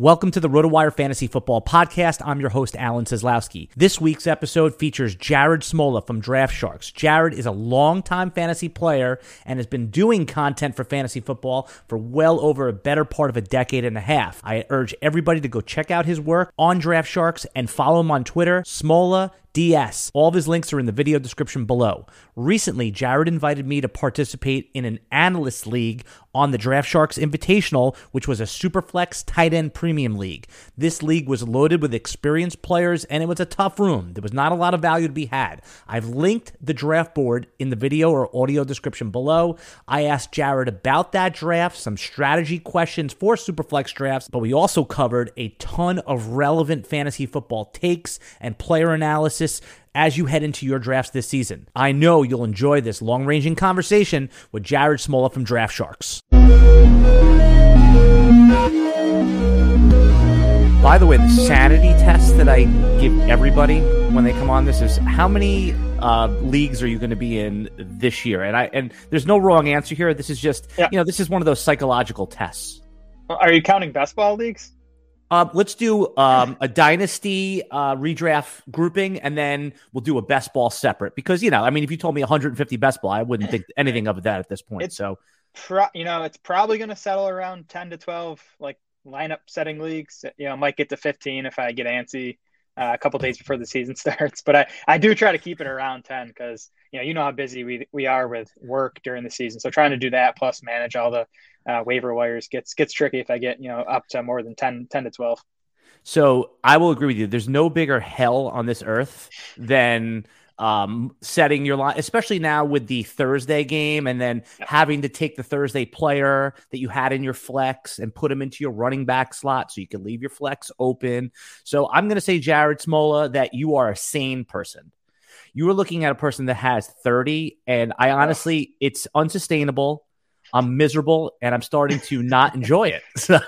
Welcome to the RotoWire Fantasy Football Podcast. I'm your host, Alan Seslowsky. This week's episode features Jared Smola from Draft Sharks. Jared is a longtime fantasy player and has been doing content for fantasy football for well over a better part of a decade and a half. I urge everybody to go check out his work on Draft Sharks and follow him on Twitter, Smola DS. All of his links are in the video description below. Recently, Jared invited me to participate in an analyst league on the Draft Sharks Invitational, which was a Superflex tight end premium league. This league was loaded with experienced players and it was a tough room. There was not a lot of value to be had. I've linked the draft board in the video or audio description below. I asked Jared about that draft, some strategy questions for Superflex drafts, but we also covered a ton of relevant fantasy football takes and player analysis as you head into your drafts this season. I know you'll enjoy this long ranging conversation with Jared Smola from Draft Sharks. By the way, the sanity test that I give everybody when they come on this is how many uh, leagues are you going to be in this year? And I and there's no wrong answer here. This is just yeah. you know this is one of those psychological tests. Are you counting best ball leagues? Uh, let's do um, a dynasty uh, redraft grouping, and then we'll do a best ball separate. Because you know, I mean, if you told me 150 best ball, I wouldn't think anything of that at this point. It's so, pro- you know, it's probably going to settle around 10 to 12, like lineup setting leagues. You know, might get to 15 if I get antsy uh, a couple days before the season starts. But I, I do try to keep it around 10 because you know you know how busy we we are with work during the season. So trying to do that plus manage all the uh, waiver wires gets gets tricky if I get you know up to more than 10, 10 to twelve. So I will agree with you. There's no bigger hell on this earth than um, setting your line, especially now with the Thursday game, and then having to take the Thursday player that you had in your flex and put him into your running back slot so you can leave your flex open. So I'm going to say, Jared Smola, that you are a sane person. You are looking at a person that has 30, and I honestly, it's unsustainable. I'm miserable and I'm starting to not enjoy it. So,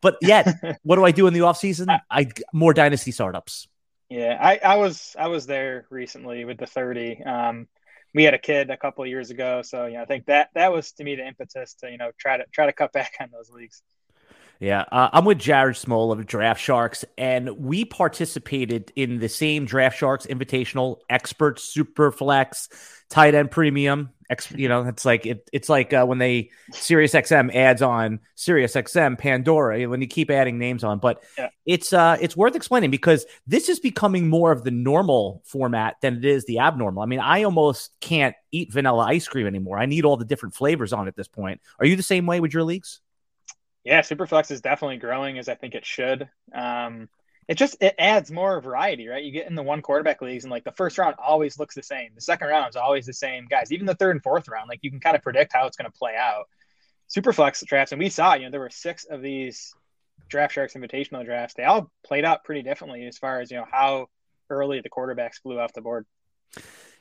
but yet, what do I do in the off season? I more dynasty startups. Yeah, I, I was I was there recently with the 30. Um, we had a kid a couple of years ago, so you know I think that that was to me the impetus to you know try to try to cut back on those leagues. Yeah, uh, I'm with Jared Small of Draft Sharks, and we participated in the same Draft Sharks Invitational Expert Super Flex Tight End Premium you know, it's like it, it's like uh, when they Sirius XM adds on Sirius XM Pandora when you keep adding names on. But yeah. it's uh it's worth explaining because this is becoming more of the normal format than it is the abnormal. I mean, I almost can't eat vanilla ice cream anymore. I need all the different flavors on at this point. Are you the same way with your leagues? Yeah, Superflex is definitely growing as I think it should. Um, it just it adds more variety, right? You get in the one quarterback leagues, and like the first round always looks the same. The second round is always the same guys. Even the third and fourth round, like you can kind of predict how it's going to play out. Superflex drafts, and we saw, you know, there were six of these draft sharks invitational drafts. They all played out pretty differently as far as you know how early the quarterbacks flew off the board.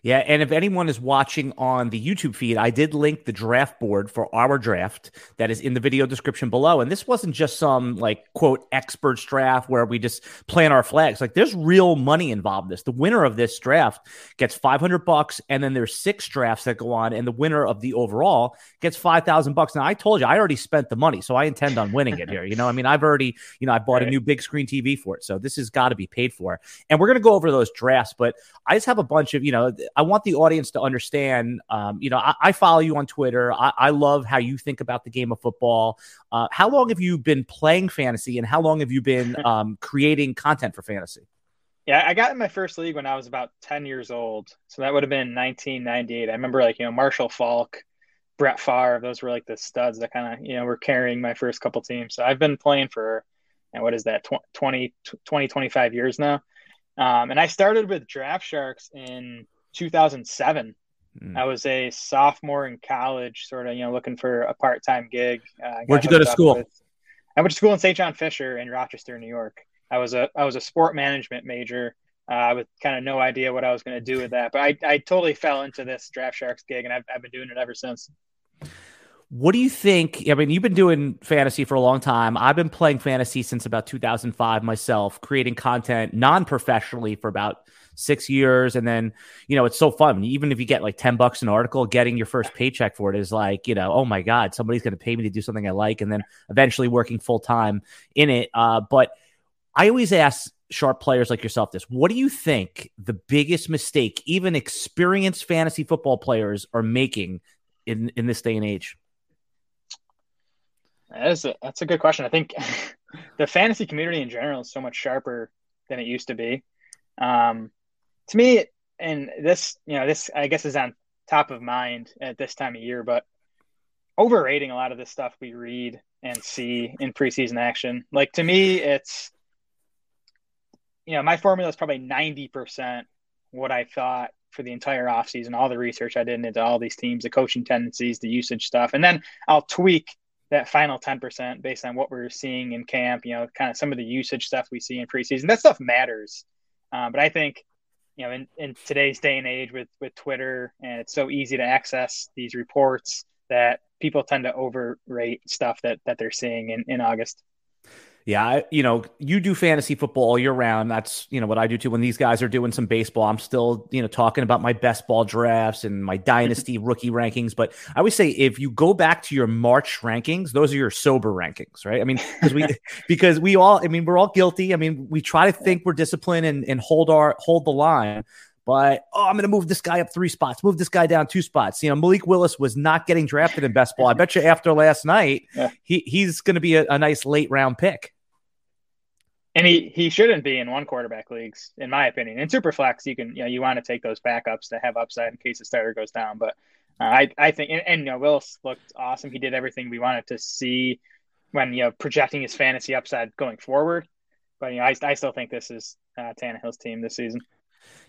Yeah, and if anyone is watching on the YouTube feed, I did link the draft board for our draft that is in the video description below. And this wasn't just some like quote experts draft where we just plant our flags. Like there's real money involved in this. The winner of this draft gets 500 bucks and then there's six drafts that go on and the winner of the overall gets 5,000 bucks. Now I told you I already spent the money, so I intend on winning it here. You know, I mean, I've already, you know, I bought right. a new big screen TV for it. So this has got to be paid for. And we're going to go over those drafts, but I just have a bunch of, you know, I want the audience to understand. Um, you know, I, I, follow you on Twitter. I, I, love how you think about the game of football. Uh, how long have you been playing fantasy, and how long have you been um, creating content for fantasy? Yeah, I got in my first league when I was about 10 years old. So that would have been 1998. I remember like, you know, Marshall Faulk, Brett Favre, those were like the studs that kind of, you know, were carrying my first couple teams. So I've been playing for, and what is that, 20, 20, 25 years now. Um, and I started with Draft Sharks in 2007. Mm. I was a sophomore in college, sort of, you know, looking for a part time gig. Uh, Where'd you go to school? With, I went to school in St. John Fisher in Rochester, New York. I was a I was a sport management major uh, with kind of no idea what I was going to do with that, but I, I totally fell into this Draft Sharks gig, and I've, I've been doing it ever since. What do you think? I mean, you've been doing fantasy for a long time. I've been playing fantasy since about 2005 myself, creating content non professionally for about six years. And then, you know, it's so fun. Even if you get like 10 bucks an article, getting your first paycheck for it is like, you know, oh my God, somebody's going to pay me to do something I like. And then eventually working full time in it. Uh, but I always ask sharp players like yourself this what do you think the biggest mistake even experienced fantasy football players are making in in this day and age that is a, that's a good question. I think the fantasy community in general is so much sharper than it used to be. Um, to me, and this, you know, this I guess is on top of mind at this time of year, but overrating a lot of this stuff we read and see in preseason action. Like to me, it's you know, my formula is probably 90% what I thought for the entire offseason, all the research I did into all these teams, the coaching tendencies, the usage stuff. And then I'll tweak that final 10% based on what we're seeing in camp, you know, kind of some of the usage stuff we see in preseason. That stuff matters. Um, but I think, you know, in, in today's day and age with, with Twitter and it's so easy to access these reports that people tend to overrate stuff that, that they're seeing in, in August. Yeah, I, you know, you do fantasy football all year round. That's you know what I do too. When these guys are doing some baseball, I'm still you know talking about my best ball drafts and my dynasty rookie rankings. But I always say if you go back to your March rankings, those are your sober rankings, right? I mean, because we because we all, I mean, we're all guilty. I mean, we try to think we're disciplined and, and hold our hold the line. But oh, I'm going to move this guy up three spots, move this guy down two spots. You know, Malik Willis was not getting drafted in best ball. I bet you after last night, yeah. he he's going to be a, a nice late round pick. And he, he shouldn't be in one quarterback leagues, in my opinion. In super flex, you can you know you want to take those backups to have upside in case the starter goes down. But uh, I I think and, and you know Willis looked awesome. He did everything we wanted to see when you know projecting his fantasy upside going forward. But you know I, I still think this is uh, Tannehill's team this season.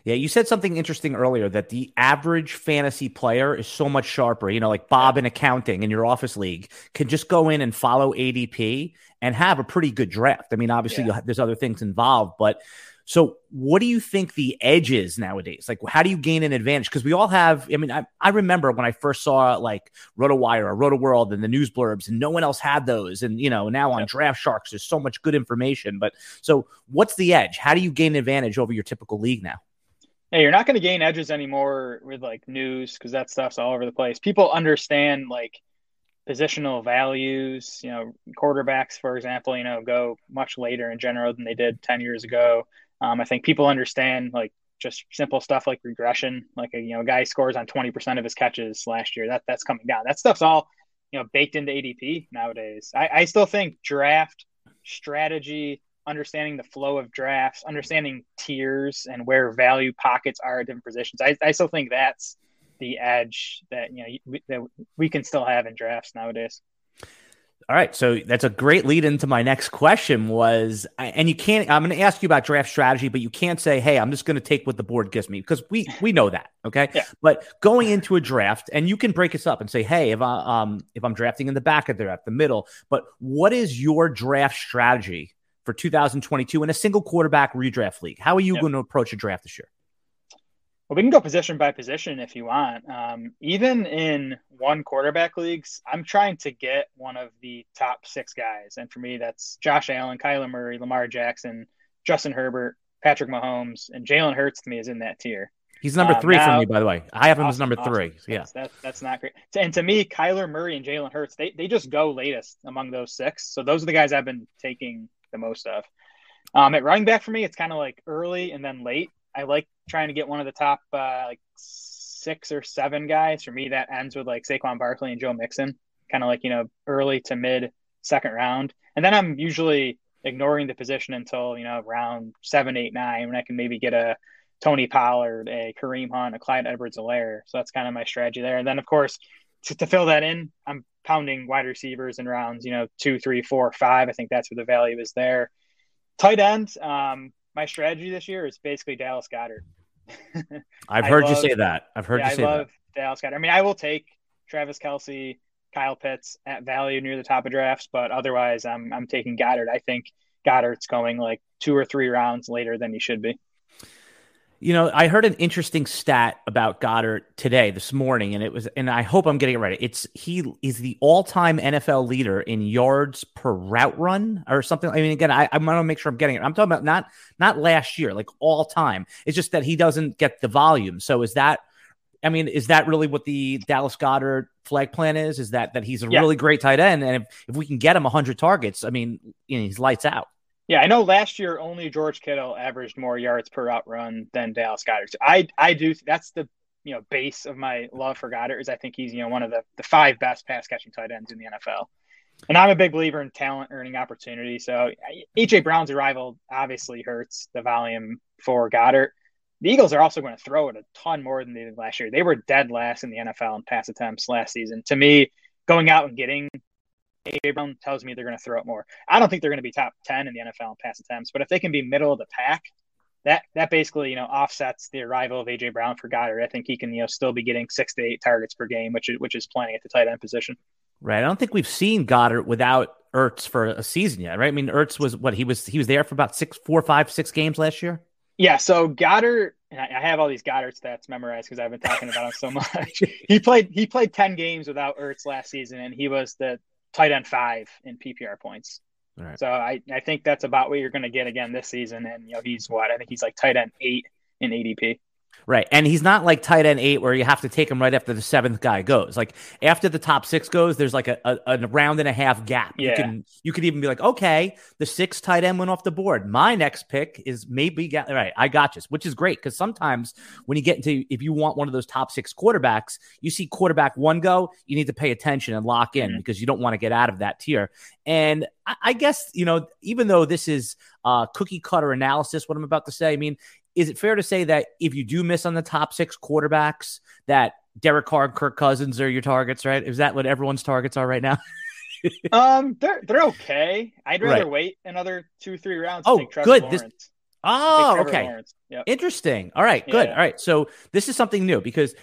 Yeah, you said something interesting earlier that the average fantasy player is so much sharper. You know, like Bob in accounting in your office league can just go in and follow ADP and have a pretty good draft. I mean, obviously, yeah. there's other things involved, but so what do you think the edge is nowadays? Like, how do you gain an advantage? Because we all have, I mean, I, I remember when I first saw like RotoWire or Rotoworld and the news blurbs, and no one else had those. And, you know, now on Draft Sharks, there's so much good information. But so what's the edge? How do you gain an advantage over your typical league now? Hey, you're not going to gain edges anymore with like news because that stuff's all over the place. People understand like positional values. You know, quarterbacks, for example, you know, go much later in general than they did 10 years ago. Um, I think people understand like just simple stuff like regression, like a you know, a guy scores on 20% of his catches last year. That that's coming down. That stuff's all, you know, baked into ADP nowadays. I, I still think draft strategy understanding the flow of drafts, understanding tiers and where value pockets are at different positions. I, I still think that's the edge that you know we, that we can still have in drafts nowadays. All right, so that's a great lead into my next question was, and you can't. I'm going to ask you about draft strategy, but you can't say, "Hey, I'm just going to take what the board gives me," because we we know that, okay? Yeah. But going into a draft, and you can break us up and say, "Hey, if I um if I'm drafting in the back of the draft, the middle," but what is your draft strategy for 2022 in a single quarterback redraft league. How are you yep. going to approach a draft this year? Well, we can go position by position if you want. Um, even in one quarterback leagues, I'm trying to get one of the top six guys. And for me, that's Josh Allen, Kyler Murray, Lamar Jackson, Justin Herbert, Patrick Mahomes, and Jalen Hurts to me is in that tier. He's number um, three now, for me, by the way. I have him awesome, as number awesome. three. Yeah, that's, that's, that's not great. And to me, Kyler Murray and Jalen Hurts, they they just go latest among those six. So those are the guys I've been taking the most of. Um, at running back for me, it's kind of like early and then late. I like trying to get one of the top uh, like six or seven guys. For me, that ends with like Saquon Barkley and Joe Mixon, kind of like you know early to mid second round, and then I'm usually ignoring the position until you know round seven, eight, nine, when I can maybe get a Tony Pollard, a Kareem Hunt, a Clyde Edwards-Helaire. So that's kind of my strategy there. And then of course to, to fill that in, I'm pounding wide receivers in rounds, you know, two, three, four, five. I think that's where the value is there. Tight end, um, my strategy this year is basically Dallas Goedert. I've heard love, you say that. I've heard yeah, you say I love that. Dallas Goedert. I mean, I will take Travis Kelce, Kyle Pitts at value near the top of drafts, but otherwise, I'm I'm taking Goedert. I think Goedert's going like two or three rounds later than he should be. You know, I heard an interesting stat about Goedert today, this morning, and it was, and I hope I'm getting it right. It's he is the all-time NFL leader in yards per route run or something. I mean, again, I, I want to make sure I'm getting it. I'm talking about not not last year, like all time. It's just that he doesn't get the volume. So is that? I mean, is that really what the Dallas Goedert flag plan is? Is that that he's a yeah. really great tight end, and if, if we can get him 100 targets, I mean, you know, he's lights out. Yeah, I know last year only George Kittle averaged more yards per route run than Dallas. So I I do that's the you know base of my love for Goedert is I think he's you know one of the the five best pass catching tight ends in the NFL. And I'm a big believer in talent earning opportunity. So AJ Brown's arrival obviously hurts the volume for Goedert. The Eagles are also going to throw it a ton more than they did last year. They were dead last in the NFL in pass attempts last season. To me, going out and getting AJ Brown tells me they're going to throw it more. I don't think they're going to be top 10 in the NFL in pass attempts, but if they can be middle of the pack, that that basically you know offsets the arrival of AJ Brown for Goedert. I think he can you know still be getting six to eight targets per game, which is which is plenty at the tight end position. Right. I don't think we've seen Goedert without Ertz for a season yet, right? I mean, Ertz was what he was he was there for about six, four, five, six games last year. Yeah. So Goedert, I have all these Goedert stats memorized because I've been talking about him so much. he played he played ten games without Ertz last season, and he was the tight end five in PPR points. Right. So I, I think that's about what you're going to get again this season. And, you know, he's what? I think he's like tight end eight in ADP. Right. And he's not like tight end eight where you have to take him right after the seventh guy goes. Like after the top six goes, there's like a, a, a round and a half gap. Yeah. You can you could even be like, okay, the sixth tight end went off the board. My next pick is maybe got right. I got you, which is great because sometimes when you get into if you want one of those top six quarterbacks, you see quarterback one go, you need to pay attention and lock in mm-hmm. because you don't want to get out of that tier. And I, I guess, you know, even though this is uh, cookie cutter analysis, what I'm about to say, I mean, is it fair to say that if you do miss on the top six quarterbacks, that Derek Carr and Kirk Cousins are your targets, right? Is that what everyone's targets are right now? um, they're they're okay. I'd rather right. wait another two three rounds. Oh, good. This, oh, okay. Yep. Interesting. All right, good. Yeah. All right. So this is something new because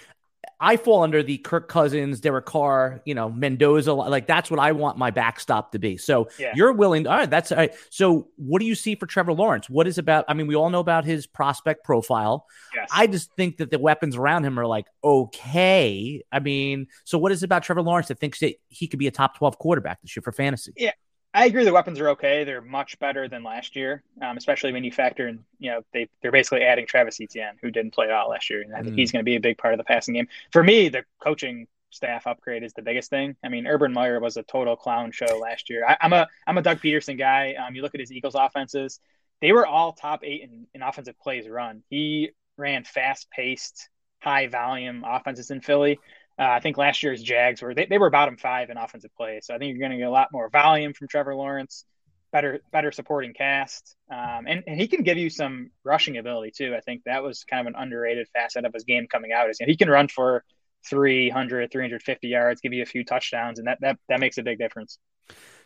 I fall under the Kirk Cousins, Derek Carr, you know, Mendoza. Like that's what I want my backstop to be. So yeah. you're willing. All right, that's all right. So what do you see for Trevor Lawrence? What is about? I mean, we all know about his prospect profile. Yes. I just think that the weapons around him are like okay. I mean, so what is it about Trevor Lawrence that thinks that he could be a top twelve quarterback this year for fantasy? Yeah, I agree. The weapons are okay. They're much better than last year, um, especially when you factor in, you know, they they're basically adding Travis Etienne, who didn't play out last year, and I think mm. he's going to be a big part of the passing game. For me, the coaching staff upgrade is the biggest thing. I mean, Urban Meyer was a total clown show last year. I, am a I'm a Doug Pederson guy. Um, you look at his Eagles offenses; they were all top eight in, in offensive plays run. He ran fast paced, high volume offenses in Philly. Uh, I think last year's Jags were they, they were bottom five in offensive play, so I think you're going to get a lot more volume from Trevor Lawrence, better better supporting cast, um, and and he can give you some rushing ability too. I think that was kind of an underrated facet of his game coming out. Is he can run for 300, 350 yards, give you a few touchdowns, and that that that makes a big difference.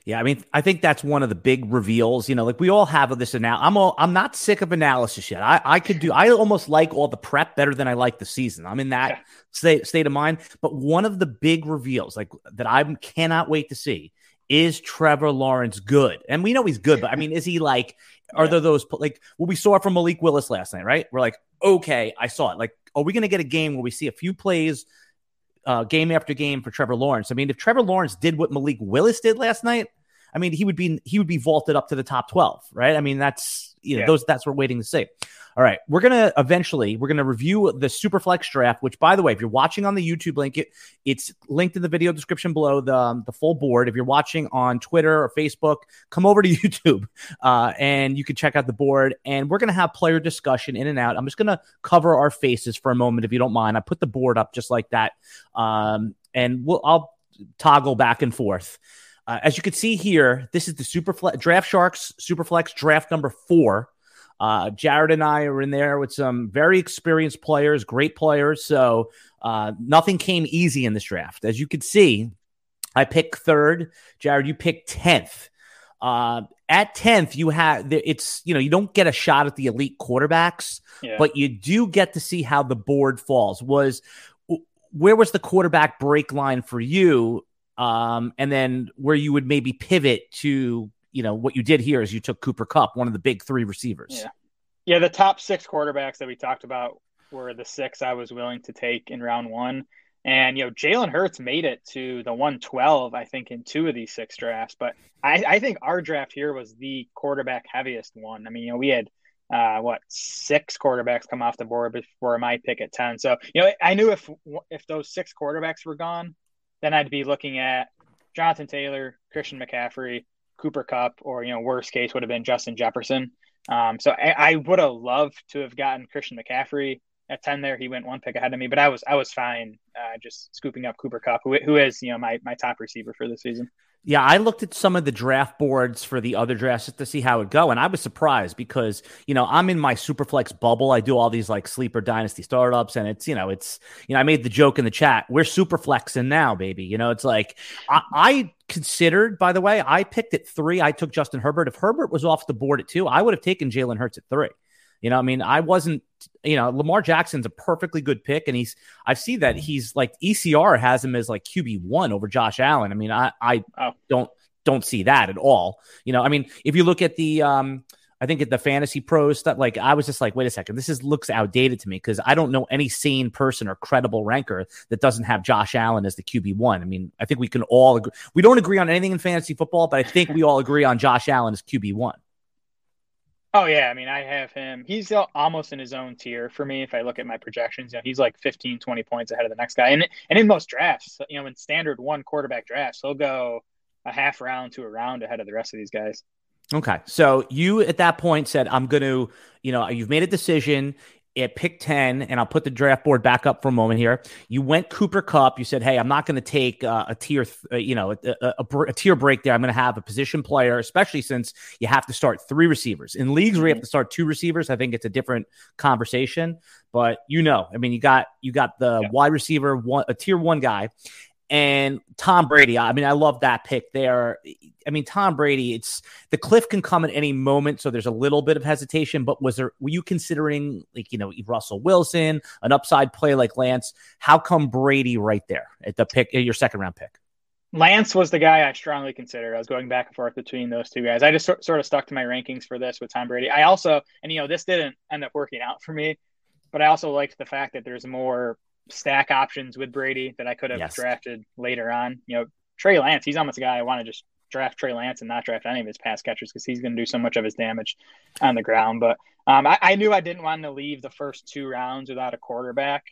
Yeah, I mean, I think that's one of the big reveals. You know, like we all have of this now. I'm all, I'm not sick of analysis yet. I, I could do. I almost like all the prep better than I like the season. I'm in that yeah. state state of mind. But one of the big reveals, like that, I cannot wait to see, is Trevor Lawrence good? And we know he's good, but I mean, is he like? Are yeah. there those like what we saw from Malik Willis last night? Right? We're like, okay, I saw it. Like are we going to get a game where we see a few plays uh, game after game for Trevor Lawrence? I mean, if Trevor Lawrence did what Malik Willis did last night, I mean, he would be he would be vaulted up to the top 12, right? I mean, that's you know, yeah. those that's what we're waiting to see. All right, we're gonna eventually we're gonna review the Superflex draft. Which, by the way, if you're watching on the YouTube link, it, it's linked in the video description below the um, the full board. If you're watching on Twitter or Facebook, come over to YouTube uh, and you can check out the board. And we're gonna have player discussion in and out. I'm just gonna cover our faces for a moment, if you don't mind. I put the board up just like that, um, and we'll I'll toggle back and forth. Uh, as you can see here, this is the Superflex Draft Sharks Superflex draft number four. Uh, Jared and I are in there with some very experienced players, great players. So uh, nothing came easy in this draft. As you can see, I picked third. Jared, you picked 10th. Uh, at 10th, you have it's, you know, you don't get a shot at the elite quarterbacks, yeah. but you do get to see how the board falls. Was where was the quarterback break line for you? Um, and then where you would maybe pivot to you know what you did here is you took Cooper Kupp, one of the big three receivers. Yeah, yeah. The top six quarterbacks that we talked about were the six I was willing to take in round one, and you know Jalen Hurts made it to the 112, I think, in two of these six drafts. But I, I think our draft here was the quarterback heaviest one. I mean, you know, we had uh, what six quarterbacks come off the board before my pick at 10. So, you know, I knew if if those six quarterbacks were gone, then I'd be looking at Jonathan Taylor, Christian McCaffrey, Cooper Kupp, or you know, worst case would have been Justin Jefferson. Um, so I, I would have loved to have gotten Christian McCaffrey at ten. There, he went one pick ahead of me, but I was I was fine uh, just scooping up Cooper Kupp, who, who is you know my my top receiver for the season. Yeah, I looked at some of the draft boards for the other drafts just to see how it go, and I was surprised because you know I'm in my superflex bubble. I do all these like sleeper dynasty startups, and it's you know it's you know I made the joke in the chat. We're superflexing now, baby. You know it's like I, I considered. By the way, I picked at three. I took Justin Herbert. If Herbert was off the board at two, I would have taken Jalen Hurts at three. You know, I mean, I wasn't, you know, Lamar Jackson's a perfectly good pick. And he's, I see that he's like ECR has him as like QB1 over Josh Allen. I mean, I, I oh. don't, don't see that at all. You know, I mean, if you look at the, um, I think at the fantasy pros stuff, like I was just like, wait a second, this is looks outdated to me because I don't know any sane person or credible ranker that doesn't have Josh Allen as the QB one. I mean, I think we can all agree. We don't agree on anything in fantasy football, but I think we all agree on Josh Allen as QB one. Oh yeah, I mean, I have him. He's uh, almost in his own tier for me. If I look at my projections, you know, he's like 15, 20 points ahead of the next guy. And and in most drafts, you know, in standard one quarterback drafts, he'll go a half round to a round ahead of the rest of these guys. Okay, so you at that point said, "I'm going to," you know, you've made a decision at pick 10, and I'll put the draft board back up for a moment here. You went Cooper Kupp. You said, hey, I'm not going to take uh, a tier, th- uh, you know, a, a, a, a, tier break there. I'm going to have a position player, especially since you have to start three receivers. In leagues where you have mm-hmm. to start two receivers, I think it's a different conversation. But you know, I mean, you got you got the yeah. wide receiver, one, a tier one guy, and Tom Brady. I mean, I love that pick there. I mean, Tom Brady, it's the cliff can come at any moment, so there's a little bit of hesitation. But was there were you considering like you know Russell Wilson, an upside play like Lance? How come Brady right there at the pick, your second round pick? Lance was the guy I strongly considered. I was going back and forth between those two guys. I just sort of stuck to my rankings for this with Tom Brady. I also, and you know, this didn't end up working out for me, but I also liked the fact that there's more stack options with Brady that I could have yes. drafted later on. You know, Trey Lance, he's almost a guy I want to just draft Trey Lance and not draft any of his pass catchers because he's going to do so much of his damage on the ground. But um, I, I, knew I didn't want to leave the first two rounds without a quarterback.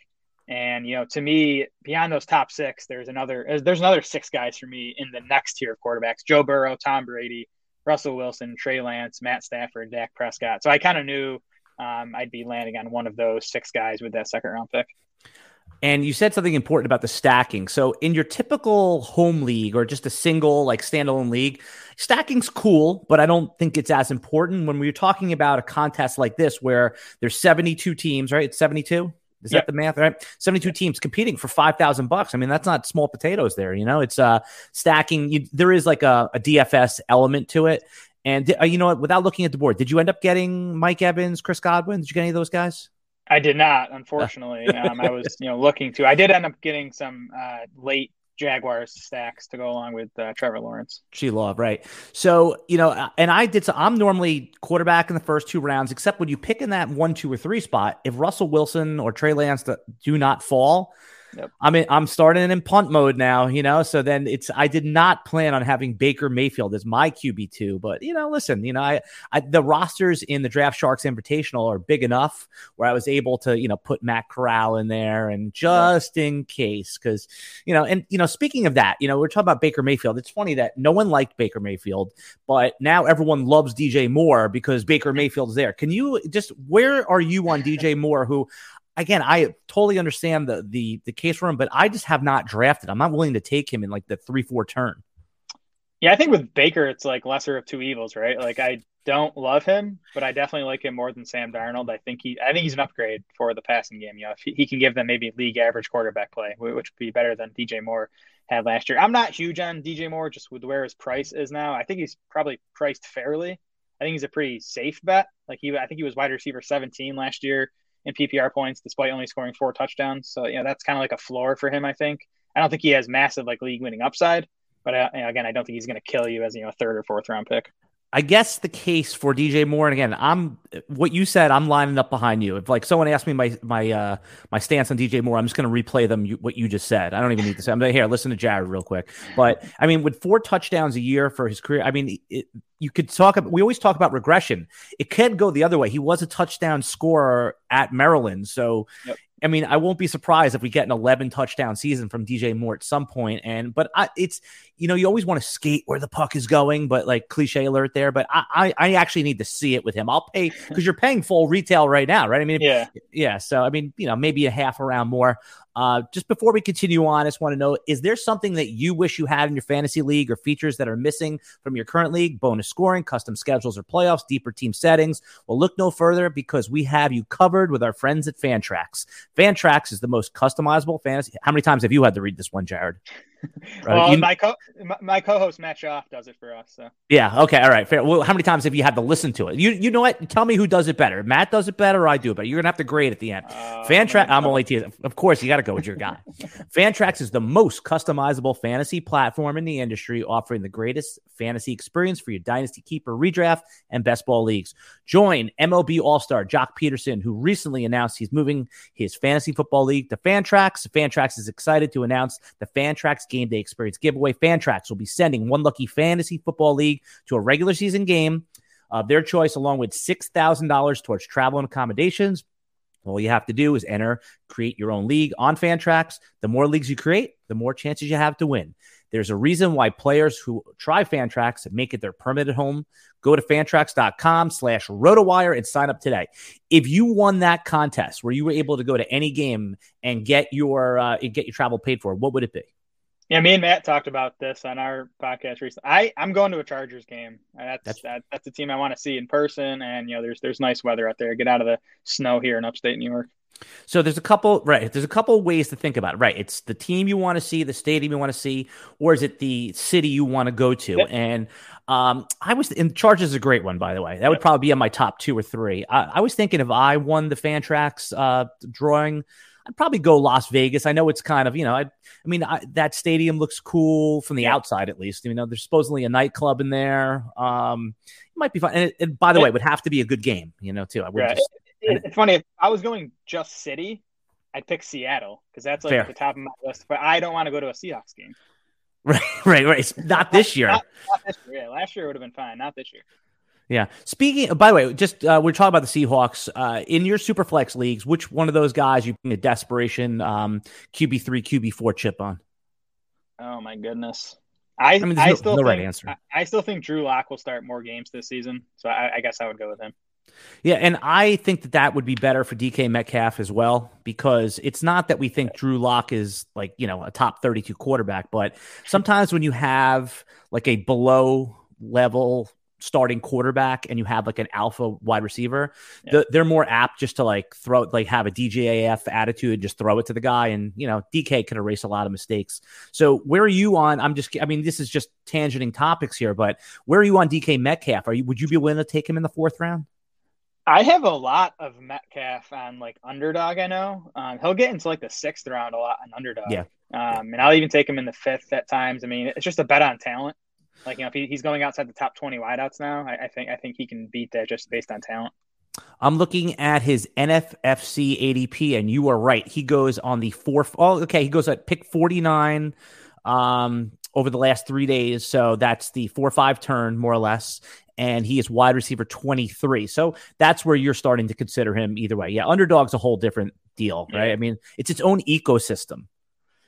And you know, to me, beyond those top six, there's another there's another six guys for me in the next tier of quarterbacks: Joe Burrow, Tom Brady, Russell Wilson, Trey Lance, Matt Stafford, Dak Prescott. So I kind of knew um, I'd be landing on one of those six guys with that second round pick. And you said something important about the stacking. So in your typical home league or just a single like standalone league, stacking's cool, but I don't think it's as important when we're talking about a contest like this where there's 72 teams, right? It's 72. Is yep. that the math, right? 72 teams competing for 5,000 bucks. I mean, that's not small potatoes there, you know? It's uh stacking you, there is like a, a DFS element to it. And uh, you know what, without looking at the board, did you end up getting Mike Evans, Chris Godwin? Did you get any of those guys? I did not, unfortunately. um, I was, you know, looking to. I did end up getting some uh, late Jaguars stacks to go along with uh, Trevor Lawrence. She love right. So you know, uh, and I did. So I'm normally quarterback in the first two rounds, except when you pick in that one, two, or three spot. If Russell Wilson or Trey Lance do not fall, Yep. I mean, I'm starting in punt mode now, you know. So then it's I did not plan on having Baker Mayfield as my QB two, but you know, listen, you know, I, I the rosters in the Draft Sharks Invitational are big enough where I was able to you know put Matt Corral in there and just yep. in case, because you know, and you know, speaking of that, you know, we're talking about Baker Mayfield. It's funny that no one liked Baker Mayfield, but now everyone loves DJ Moore because Baker Mayfield's there. Can you just where are you on DJ Moore, who again, I totally understand the the the case for him, but I just have not drafted. I'm not willing to take him in like the three four turn. Yeah, I think with Baker, it's like lesser of two evils, right? Like I don't love him, but I definitely like him more than Sam Darnold. I think he, I think he's an upgrade for the passing game. You know, if he, he can give them maybe league average quarterback play, which would be better than DJ Moore had last year. I'm not huge on DJ Moore just with where his price is now. I think he's probably priced fairly. I think he's a pretty safe bet. Like he, I think he was wide receiver 17 last year in PPR points despite only scoring four touchdowns. So, you know, that's kind of like a floor for him, I think. I don't think he has massive like league winning upside, but uh, you know, again, I don't think he's going to kill you as you know a third or fourth round pick. I guess the case for DJ Moore, and again, I'm what you said. I'm lining up behind you. If like someone asked me my my uh my stance on DJ Moore, I'm just going to replay them. You, what you just said. I don't even need to say. I'm like, here. Listen to Jared real quick. But I mean, with four touchdowns a year for his career, I mean, it, you could talk. About, we always talk about regression. It can go the other way. He was a touchdown scorer at Maryland, so yep. I mean, I won't be surprised if we get an 11 touchdown season from DJ Moore at some point. And but I, it's you know you always want to skate where the puck is going, but like cliche alert there. But I I, I actually need to see it with him. I'll pay because you're paying full retail right now, right? I mean, yeah, yeah. So I mean, you know, maybe a half around more. Uh, just before we continue on, I just want to know is there something that you wish you had in your fantasy league or features that are missing from your current league? Bonus scoring, custom schedules or playoffs, deeper team settings? Well, look no further because we have you covered with our friends at Fantrax. Fantrax is the most customizable fantasy. How many times have you had to read this one, Jared? Well, you, my co my co-host Matt Schauf does it for us. So yeah, okay, all right, fair. Well, how many times have you had to listen to it? You you know what? Tell me who does it better. Matt does it better, or I do it better. You're gonna have to grade at the end. Uh, Fantrax. I'm only teasing. Of course, you got to go with your guy. Fantrax is the most customizable fantasy platform in the industry, offering the greatest fantasy experience for your dynasty keeper, redraft, and best ball leagues. Join MLB All Star Joc Pederson, who recently announced he's moving his fantasy football league to Fantrax. Fantrax is excited to announce the Fantrax Game Day Experience giveaway. Fantrax will be sending one lucky fantasy football league to a regular season game of their choice, along with $6,000 towards travel and accommodations. All you have to do is enter, create your own league on Fantrax. The more leagues you create, the more chances you have to win. There's a reason why players who try Fantrax make it their permanent home. Go to fantrax.com slash rotowire and sign up today. If you won that contest where you were able to go to any game and get your uh, get your travel paid for, what would it be? Yeah, me and Matt talked about this on our podcast recently. I I'm going to a Chargers game. That's that's, that, that's a team I want to see in person, and you know, there's there's nice weather out there. Get out of the snow here in upstate New York. So there's a couple right. There's a couple ways to think about it. Right, it's the team you want to see, the stadium you want to see, or is it the city you want to go to? Yep. And um, I was in Chargers is a great one, by the way. That yep. would probably be on my top two or three. I, I was thinking if I won the Fantrax uh, drawing. I'd probably go Las Vegas. I know it's kind of, you know, I, I mean, I, that stadium looks cool from the outside, at least. You know, there's supposedly a nightclub in there. Um, it might be fun. And, it, and by the way, it would have to be a good game, you know, too. I would just, it, it's funny. If I was going just city, I'd pick Seattle because that's like Fair. at the top of my list. But I don't want to go to a Seahawks game. Right, right, right. It's not this year. not, not this year. Yeah, last year would have been fine. Not this year. Yeah. Speaking, by the way, just uh, we're talking about the Seahawks uh, in your superflex leagues. Which one of those guys you bring a desperation um, QB three, QB four chip on? Oh my goodness. I, I, mean, I no, still no think, right answer. I, I, still think Drew Lock will start more games this season, so I, I guess I would go with him. Yeah, and I think that that would be better for DK Metcalf as well because it's not that we think Drew Lock is like you know a top thirty-two quarterback, but sometimes when you have like a below level starting quarterback and you have like an alpha wide receiver, yeah. the, they're more apt just to like throw like have a DJAF attitude, just throw it to the guy, and you know DK can erase a lot of mistakes. So where are you on? I'm just, I mean, this is just tangenting topics here, but where are you on DK Metcalf? Are you would you be willing to take him in the fourth round? I have a lot of Metcalf on like underdog. I know um, he'll get into like the sixth round a lot on underdog. Yeah, Um, and I'll even take him in the fifth at times. I mean, it's just a bet on talent. Like you know, if he, he's going outside the top twenty wideouts now, I, I think I think he can beat that just based on talent. I'm looking at his NFFC ADP, and you are right. He goes on the fourth. Oh, okay. He goes at pick 49 um, over the last three days. So that's the four five turn, more or less. And he is wide receiver 23. So that's where you're starting to consider him either way. Yeah, underdog's a whole different deal, right? Yeah. I mean, it's its own ecosystem.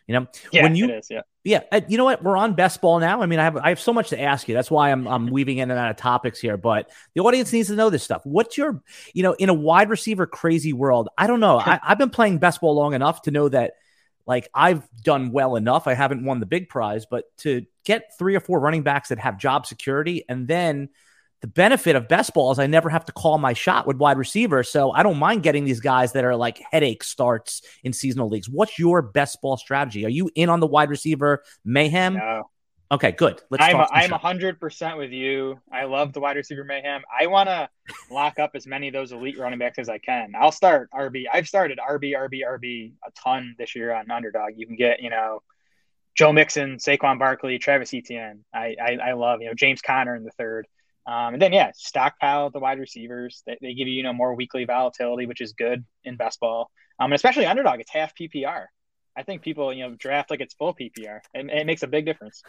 You know, yeah, when you, is, yeah, yeah. You know what? We're on best ball now. I mean, I have I have so much to ask you. That's why I'm I'm weaving in and out of topics here. But the audience needs to know this stuff. What's your, you know, in a wide receiver crazy world? I don't know. I, I've been playing best ball long enough to know that, like, I've done well enough. I haven't won the big prize, but to get three or four running backs that have job security and then the benefit of best ball is I never have to call my shot with wide receiver. So I don't mind getting these guys that are like headache starts in seasonal leagues. What's your best ball strategy? Are you in on the wide receiver mayhem? No. Okay, good. Let's I'm I'm hundred percent with you. I love the wide receiver mayhem. I want to lock up as many of those elite running backs as I can. I'll start RB. I've started RB, RB, RB a ton this year on underdog. You can get you know Joe Mixon, Saquon Barkley, Travis Etienne. I, I I love you know James Conner in the third. Um, and then yeah, stockpile the wide receivers. They, they give you you know more weekly volatility, which is good in best ball. Um, and especially underdog, it's half PPR. I think people you know draft like it's full PPR, and it makes a big difference.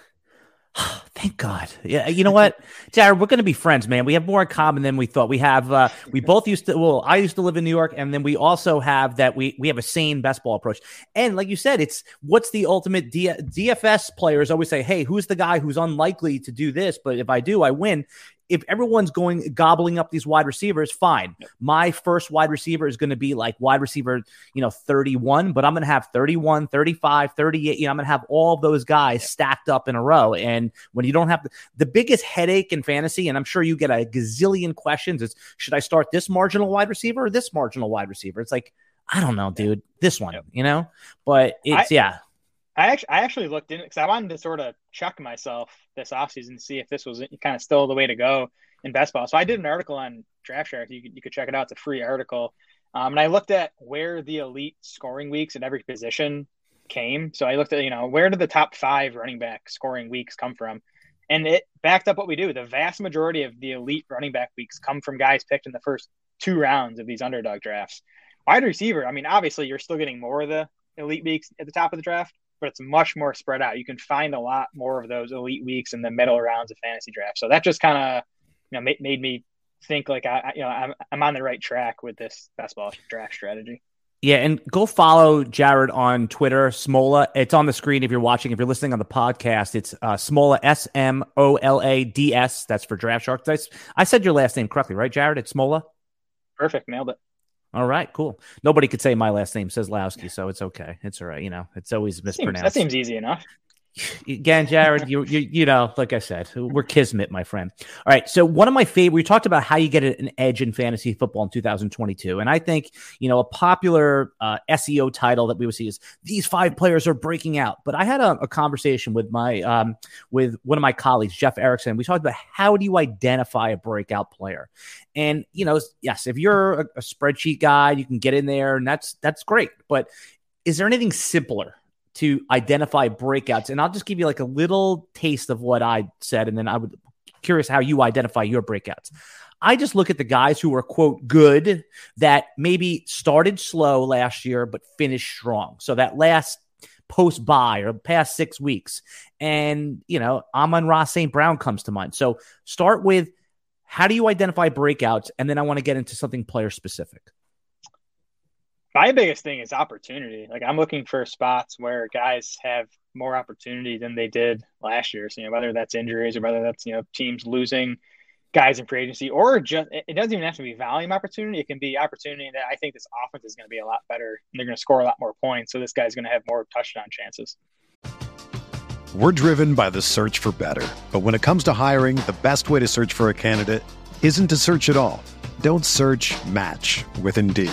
Thank God. Yeah, you know what, Jared, we're going to be friends, man. We have more in common than we thought. We have. Uh, we both used to. Well, I used to live in New York, and then we also have that. We we have a sane best ball approach. And like you said, it's what's the ultimate D- DFS players always say, "Hey, who's the guy who's unlikely to do this? But if I do, I win." If everyone's going gobbling up these wide receivers, fine. My first wide receiver is going to be like wide receiver, you know, 31, but I'm going to have 31, 35, 38. You know, I'm going to have all those guys stacked up in a row. And when you don't have the, the biggest headache in fantasy, and I'm sure you get a gazillion questions, is should I start this marginal wide receiver or this marginal wide receiver? It's like, I don't know, dude. This one, you know, but it's, I, yeah. I actually, I actually looked in because I wanted to sort of check myself this offseason to see if this was kind of still the way to go in best ball. So I did an article on Draft Shark. You could, you could check it out. It's a free article. Um, and I looked at where the elite scoring weeks at every position came. So I looked at, you know, where did the top five running back scoring weeks come from? And it backed up what we do. The vast majority of the elite running back weeks come from guys picked in the first two rounds of these underdog drafts. Wide receiver, I mean, obviously you're still getting more of the elite weeks at the top of the draft, but it's much more spread out. You can find a lot more of those elite weeks in the middle rounds of fantasy draft. So that just kind of you know made, made me think like I you know I'm I'm on the right track with this best ball draft strategy. Yeah, and go follow Jared on Twitter, Smola. It's on the screen if you're watching. If you're listening on the podcast, it's uh, Smola, S M O L A D S. That's for Draft Sharks. I, I said your last name correctly, right, Jared? It's Smola? Perfect. Nailed it. All right, cool. Nobody could say my last name Seslowsky, so it's okay. It's all right. You know, it's always mispronounced. That seems, that seems easy enough. Again, Jared, you, you you know, like I said, we're kismet, my friend. All right, so one of my favorite, we talked about how you get an edge in fantasy football in 2022, and I think you know a popular uh, SEO title that we would see is these five players are breaking out. But I had a, a conversation with my um, with one of my colleagues, Jeff Erickson. We talked about how do you identify a breakout player, and you know, yes, if you're a, a spreadsheet guy, you can get in there, and that's that's great. But is there anything simpler to identify breakouts. And I'll just give you like a little taste of what I said, and then I would curious how you identify your breakouts. I just look at the guys who are quote good that maybe started slow last year but finished strong. So that last post bye or past six weeks. And, you know, Amon-Ra St. Brown comes to mind. So start with how do you identify breakouts? And then I want to get into something player specific my biggest thing is opportunity. Like I'm looking for spots where guys have more opportunity than they did last year. So, you know, whether that's injuries or whether that's, you know, teams losing guys in free agency or just it doesn't even have to be volume opportunity. It can be opportunity that I think this offense is going to be a lot better and they're going to score a lot more points. So this guy's going to have more touchdown chances. We're driven by the search for better. But when it comes to hiring, the best way to search for a candidate isn't to search at all. Don't search match with Indeed.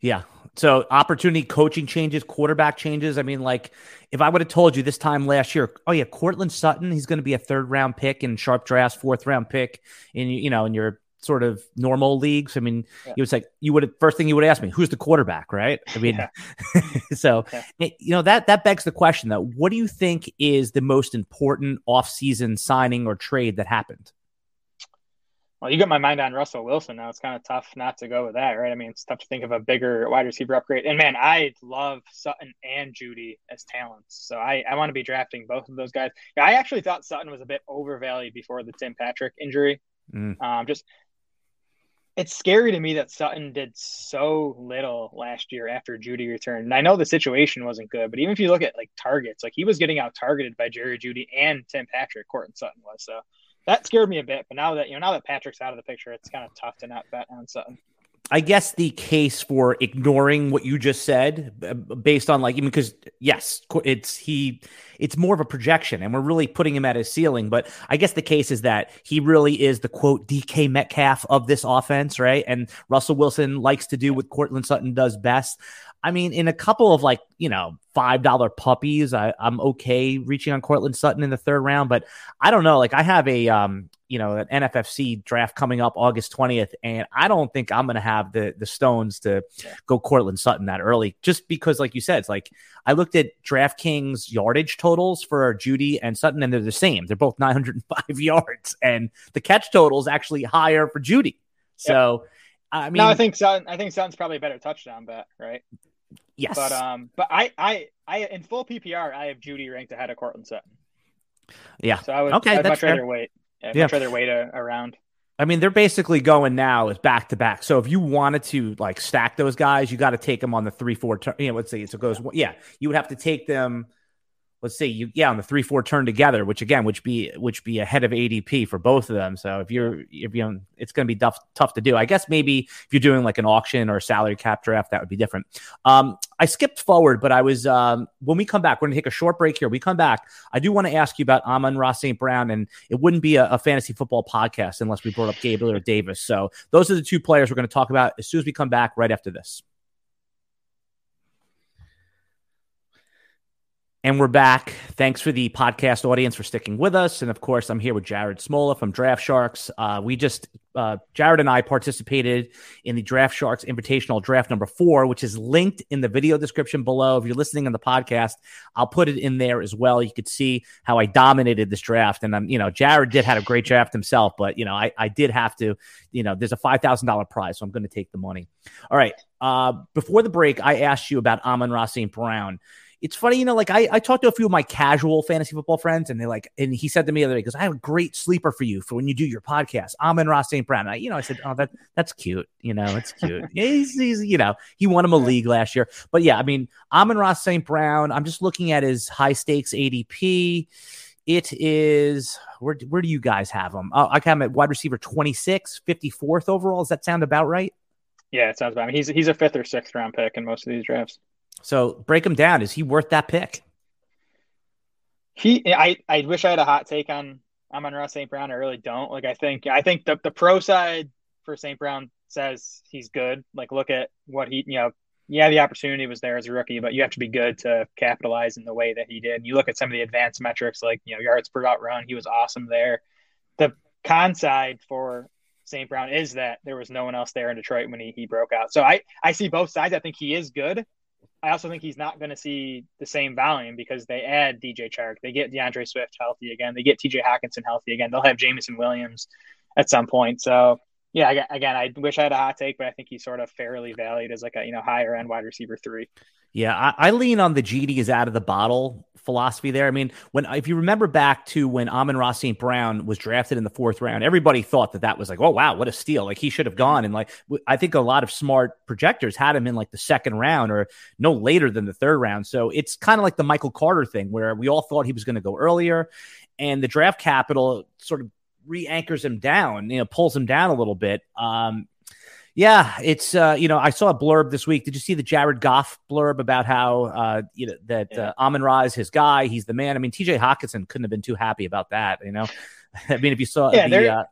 Yeah. So opportunity coaching changes, quarterback changes. I mean, like if I would have told you this time last year, oh yeah, Courtland Sutton, he's going to be a third round pick in sharp drafts, fourth round pick in you know in your sort of normal leagues. I mean, yeah. it was like you would first thing you would ask me, who's the quarterback, right? I mean, yeah. so yeah. You know that that begs the question though. What do you think is the most important offseason signing or trade that happened? Well, you got my mind on Russell Wilson now. It's kind of tough not to go with that, right? I mean, it's tough to think of a bigger wide receiver upgrade. And man, I love Sutton and Jeudy as talents, so I, I want to be drafting both of those guys. Yeah, I actually thought Sutton was a bit overvalued before the Tim Patrick injury. Mm. Um, just it's scary to me that Sutton did so little last year after Jeudy returned. And I know the situation wasn't good, but even if you look at like targets, like he was getting out targeted by Jerry Jeudy and Tim Patrick, Courtland Sutton was. So that scared me a bit. But now that you know, now that Patrick's out of the picture, it's kind of tough to not bet on Sutton. I guess the case for ignoring what you just said, based on like even because yes, it's he, it's more of a projection, and we're really putting him at his ceiling. But I guess the case is that he really is the quote DK Metcalf of this offense, right? And Russell Wilson likes to do what Courtland Sutton does best. I mean, in a couple of like, you know, $5 puppies, I, I'm okay reaching on Courtland Sutton in the third round, but I don't know. Like, I have a, um, you know, an NFFC draft coming up August 20th, and I don't think I'm going to have the the stones to go Courtland Sutton that early, just because, like you said, it's like I looked at DraftKings yardage totals for Jeudy and Sutton, and they're the same. They're both 905 yards, and the catch total is actually higher for Jeudy. So, yep. I mean, no, I think Sutton, I think Sutton's probably a better touchdown bet, right? Yes. But um, but I I I in full PPR I have Jeudy ranked ahead of Courtland Sutton. Yeah. So I would okay, I'd much fair. rather wait. I'd yeah. much rather wait a, around. I mean, they're basically going now is back to back. So if you wanted to like stack those guys, you got to take them on the three four. Turn, you know, let's say it goes. Yeah, you would have to take them let's see you yeah on the three four turn together which again which be which be ahead of adp for both of them. So if you're if you know it's going to be tough tough to do. I guess maybe if you're doing like an auction or a salary cap draft that would be different. Um i skipped forward but i was um when we come back we're going to take a short break here. We come back i do want to ask you about Amon-Ra st brown and it wouldn't be a, a fantasy football podcast unless we brought up gabriel or davis. So those are the two players we're going to talk about as soon as we come back right after this And we're back. Thanks for the podcast audience for sticking with us. And of course, I'm here with Jared Smola from Draft Sharks. Uh, we just, uh, Jared and I participated in the Draft Sharks Invitational Draft number four, which is linked in the video description below. If you're listening on the podcast, I'll put it in there as well. You could see how I dominated this draft. And I'm, you know, Jared did had a great draft himself, but, you know, I, I did have to, you know, there's a $5,000 prize, so I'm going to take the money. All right. Uh, before the break, I asked you about Amon-Ra St. Brown it's funny, you know, like I, I talked to a few of my casual fantasy football friends, and they like, and he said to me the other day, because I have a great sleeper for you for when you do your podcast. Amon-Ra St. Brown. I, you know, I said, oh, that that's cute. You know, it's cute. he's, he's, you know, he won him a league last year. But yeah, I mean, Amon-Ra St. Brown. I'm just looking at his high stakes ADP. It is where where do you guys have him? Oh, I got him at wide receiver 26, 54th overall. Does that sound about right? Yeah, it sounds about. I mean, he's he's a fifth or sixth round pick in most of these drafts. So break him down. Is he worth that pick? He, I, I wish I had a hot take on Amon-Ra St. Brown. I really don't. Like, I think, I think the the pro side for St. Brown says he's good. Like, look at what he, you know, yeah, the opportunity was there as a rookie, but you have to be good to capitalize in the way that he did. You look at some of the advanced metrics, like you know, yards per route run. He was awesome there. The con side for St. Brown is that there was no one else there in Detroit when he, he broke out. So I, I see both sides. I think he is good. I also think he's not going to see the same volume because they add DJ Chark. They get DeAndre Swift healthy again. They get TJ Hockenson healthy again. They'll have Jameson Williams at some point. So yeah, again, I wish I had a hot take, but I think he's sort of fairly valued as like a you know higher end wide receiver three. Yeah, I, I, lean on the GD is out of the bottle philosophy there. I mean, when if you remember back to when Amon-Ra St. Brown was drafted in the fourth round, everybody thought that that was like, oh wow, what a steal! Like he should have gone. And like I think a lot of smart projectors had him in like the second round or no later than the third round. So it's kind of like the Michael Carter thing where we all thought he was going to go earlier, and the draft capital sort of re-anchors him down, you know, pulls him down a little bit. Um, yeah, it's uh, you know I saw a blurb this week. Did you see the Jared Goff blurb about how uh, you know that yeah. uh, Amon Ra is his guy? He's the man. I mean, T.J. Hockenson couldn't have been too happy about that. You know, I mean, if you saw, yeah, the, there, uh,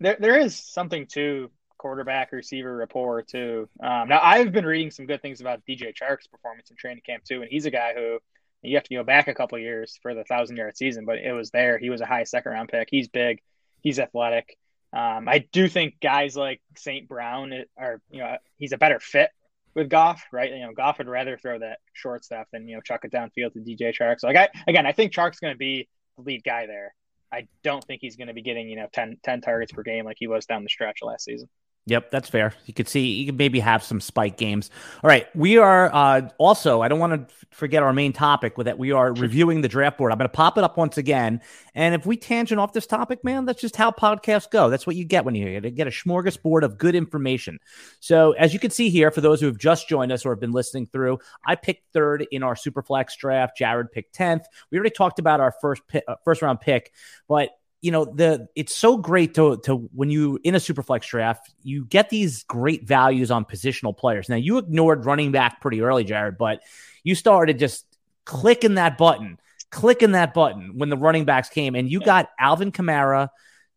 there there is something to quarterback receiver rapport too. Um, now I've been reading some good things about DJ Chark's performance in training camp too, and he's a guy who you have to go back a couple years for the thousand yard season, but it was there. He was a high second round pick. He's big. He's athletic. Um, I do think guys like St. Brown are, you know, he's a better fit with Goff, right? You know, Goff would rather throw that short stuff than, you know, chuck it downfield to DJ Chark. So, like, I, again, I think Chark's going to be the lead guy there. I don't think he's going to be getting, you know, 10, 10 targets per game like he was down the stretch last season. Yep, that's fair. You could see you could maybe have some spike games. All right, we are uh, also. I don't want to forget our main topic with that. We are reviewing the draft board. I'm going to pop it up once again, and if we tangent off this topic, man, that's just how podcasts go. That's what you get when you get a smorgasbord of good information. So, as you can see here, for those who have just joined us or have been listening through, I picked third in our Superflex draft. Jared picked tenth. We already talked about our first pick, uh, first round pick, but you know the it's so great to to when you in a super flex draft you get these great values on positional players. Now you ignored running back pretty early jared but you started just clicking that button clicking that button when the running backs came and you got alvin kamara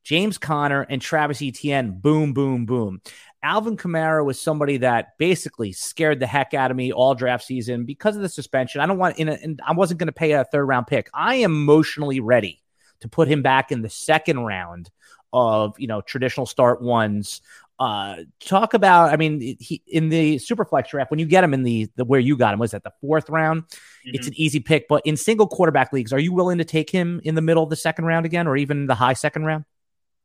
james Conner, and travis etienne. Boom boom boom. Alvin kamara was somebody that basically scared the heck out of me all draft season because of the suspension. I don't want in, a, in i wasn't going to pay a third round pick. I am emotionally ready to put him back in the second round of you know traditional start ones. Uh, talk about, I mean, he in the superflex draft when you get him in the the where you got him was at the fourth round. Mm-hmm. It's an easy pick, but in single quarterback leagues, are you willing to take him in the middle of the second round again, or even the high second round?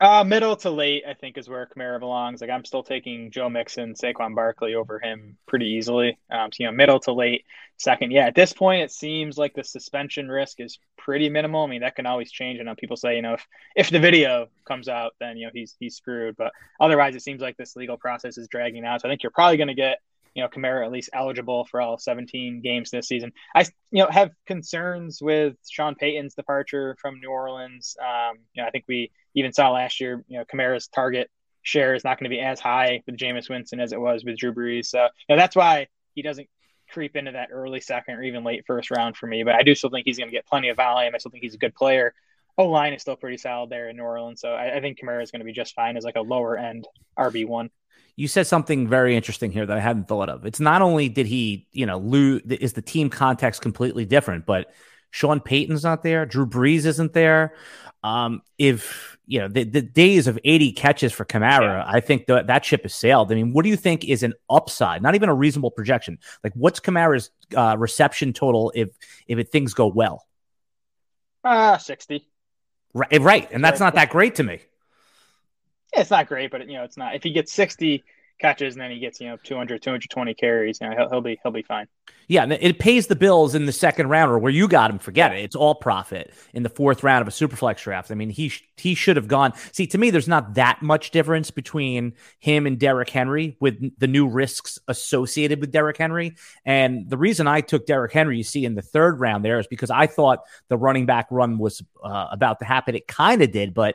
Uh, middle to late, I think, is where Kamara belongs. Like, I'm still taking Joe Mixon, Saquon Barkley over him pretty easily. Um, so, you know, middle to late, second. Yeah, at this point, it seems like the suspension risk is pretty minimal. I mean, that can always change. I know people say, you know, if if the video comes out, then you know he's he's screwed. But otherwise, it seems like this legal process is dragging out. So, I think you're probably going to get you know Kamara at least eligible for all 17 games this season. I you know have concerns with Sean Payton's departure from New Orleans. Um, you know, I think we even saw last year, you know, Kamara's target share is not going to be as high with Jameis Winston as it was with Drew Brees. So, you know, that's why he doesn't creep into that early second or even late first round for me. But I do still think he's going to get plenty of volume. I still think he's a good player. O line is still pretty solid there in New Orleans. So I, I think Kamara is going to be just fine as like a lower end RB1 you said something very interesting here that I hadn't thought of. It's not only did he, you know, lose, is the team context completely different, but Sean Payton's not there, Drew Brees isn't there. Um, if you know the, the days of 80 catches for Kamara, yeah. I think that that ship has sailed. I mean, what do you think is an upside? Not even a reasonable projection. Like, what's Kamara's uh, reception total if if it, things go well? Uh 60. Right, right, and that's not that great to me. It's not great, but you know, it's not. If he gets 60, catches and then he gets you know 200 220 carries you know, he'll, he'll be he'll be fine. Yeah it pays the bills in the second round or where you got him forget it. It's all profit in the fourth round of a superflex draft. I mean he he should have gone. See to me there's not that much difference between him and Derrick Henry with the new risks associated with Derrick Henry. And the reason I took Derrick Henry you see in the third round there is because I thought the running back run was uh, about to happen. It kind of did but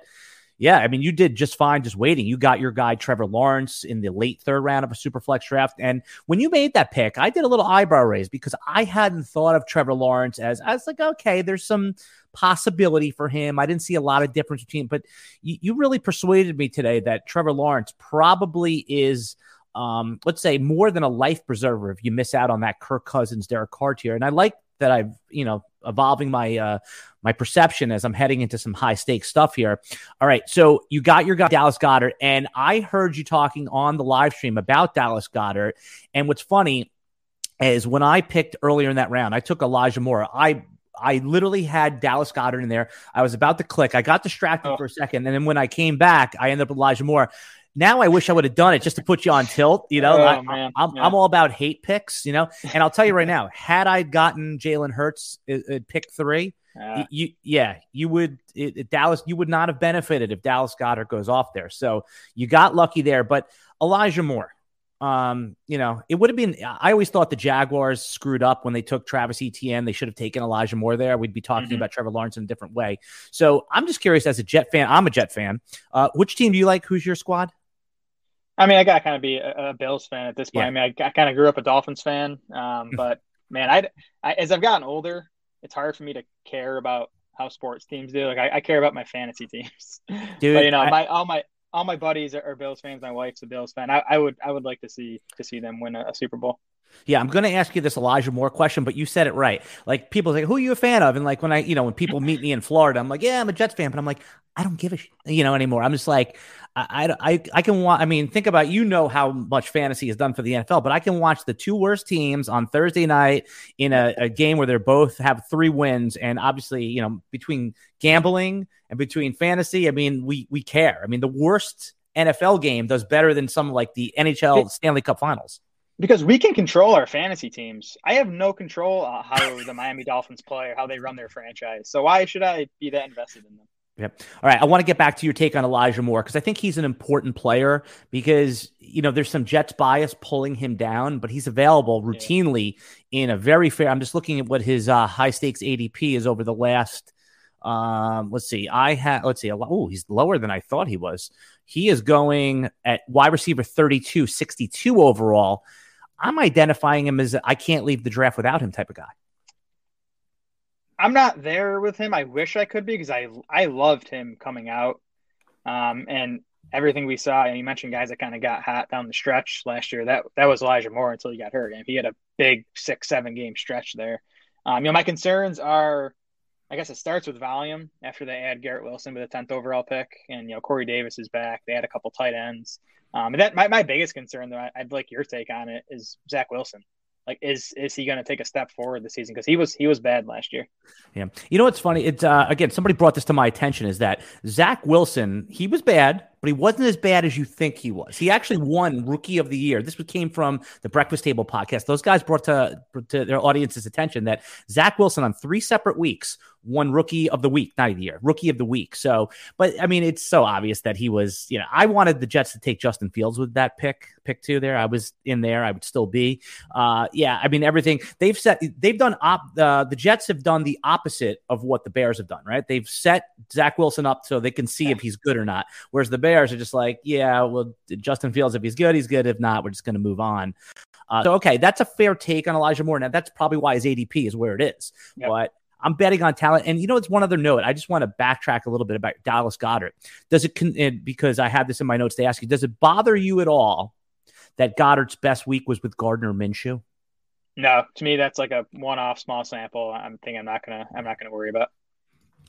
yeah, I mean, you did just fine just waiting. You got your guy Trevor Lawrence in the late third round of a super flex draft. And when you made that pick, I did a little eyebrow raise because I hadn't thought of Trevor Lawrence as I was like, okay, there's some possibility for him. I didn't see a lot of difference between, but you, you really persuaded me today that Trevor Lawrence probably is um, let's say more than a life preserver if you miss out on that Kirk Cousins, Derek Carr tier. And I like that I've, you know, evolving my uh my perception as I'm heading into some high stakes stuff here. All right, so you got your guy Dallas Goedert, and I heard you talking on the live stream about Dallas Goedert. And what's funny is when I picked earlier in that round, I took Elijah Moore. I I literally had Dallas Goedert in there. I was about to click. I got distracted oh. for a second, and then when I came back, I ended up with Elijah Moore. Now I wish I would have done it just to put you on tilt. You know, oh, I, am I'm, yeah. I'm all about hate picks. You know, and I'll tell you right now, had I gotten Jalen Hurts at, pick three, uh, you, yeah, you would it, it, Dallas. You would not have benefited if Dallas Goedert goes off there. So you got lucky there. But Elijah Moore, um, you know, it would have been. I always thought the Jaguars screwed up when they took Travis Etienne. They should have taken Elijah Moore there. We'd be talking mm-hmm. about Trevor Lawrence in a different way. So I'm just curious, as a Jet fan, I'm a Jet fan. Uh, which team do you like? Who's your squad? I mean, I got to kind of be a, a, Bills fan at this point. Yeah. I mean, I, I kind of grew up a Dolphins fan, um, but man, I, I, as I've gotten older, it's hard for me to care about how sports teams do. Like, I, I care about my fantasy teams. Dude, but you know, my all my all my buddies are, are, Bills fans. My wife's a Bills fan. I, I would I would like to see to see them win a, a Super Bowl. Yeah, I'm going to ask you this Elijah Moore question, but you said it right. Like people say, "Who are you a fan of?" And like when I, you know, when people meet me in Florida, I'm like, "Yeah, I'm a Jets fan," but I'm like, I don't give a, sh-, you know, anymore. I'm just like, I, I, I can watch. I mean, think about you know how much fantasy is done for the NFL, but I can watch the two worst teams on Thursday night in a, a game where they're both have three wins, and obviously, you know, between gambling and between fantasy, I mean, we we care. I mean, the worst NFL game does better than some like the NHL Stanley Cup Finals because we can control our fantasy teams. I have no control uh, how the Miami Dolphins play or how they run their franchise. So why should I be that invested in them? Yep. All right. I want to get back to your take on Elijah Moore because I think he's an important player because, you know, there's some Jets bias pulling him down, but he's available routinely yeah. in a very fair. I'm just looking at what his uh, high stakes ADP is over the last. Um, let's see. I had, let's see. Oh, he's lower than I thought he was. He is going at wide receiver 32, 62 overall. I'm identifying him as I can't leave the draft without him type of guy. I'm not there with him. I wish I could be because I I loved him coming out, um, and everything we saw. And you mentioned guys that kind of got hot down the stretch last year. That that was Elijah Moore until he got hurt. And he had a big six seven game stretch there. Um, you know, my concerns are, I guess it starts with volume after they add Garrett Wilson with a tenth overall pick, and you know Corey Davis is back. They had a couple tight ends. Um, and that my, my biggest concern though, I'd like your take on it is Zach Wilson. Like, is is he going to take a step forward this season? Because he was he was bad last year. Yeah, you know what's funny? It's uh, again somebody brought this to my attention is that Zach Wilson he was bad, but he wasn't as bad as you think he was. He actually won Rookie of the Year. This came from the Breakfast Table podcast. Those guys brought to to their audience's attention that Zach Wilson on three separate weeks won Rookie of the Week, not of the year, Rookie of the Week. So, but I mean, it's so obvious that he was. You know, I wanted the Jets to take Justin Fields with that pick, pick two there. I was in there. I would still be. Uh, yeah, I mean, everything they've set, they've done. Op, uh, the Jets have done the opposite of what the Bears have done. Right? They've set Zach Wilson up so they can see if he's good or not. Whereas the Bears are just like, yeah, well, Justin Fields, if he's good, he's good. If not, we're just going to move on. Uh, so okay, that's a fair take on Elijah Moore. Now that's probably why his ADP is where it is. Yep. But I'm betting on talent. And you know, it's one other note. I just want to backtrack a little bit about Dallas Goedert. Does it, because I have this in my notes to ask you, does it bother you at all that Goedert's best week was with Gardner Minshew? No, to me, that's like a one off small sample. I'm thinking I'm not going to, I'm not going to worry about.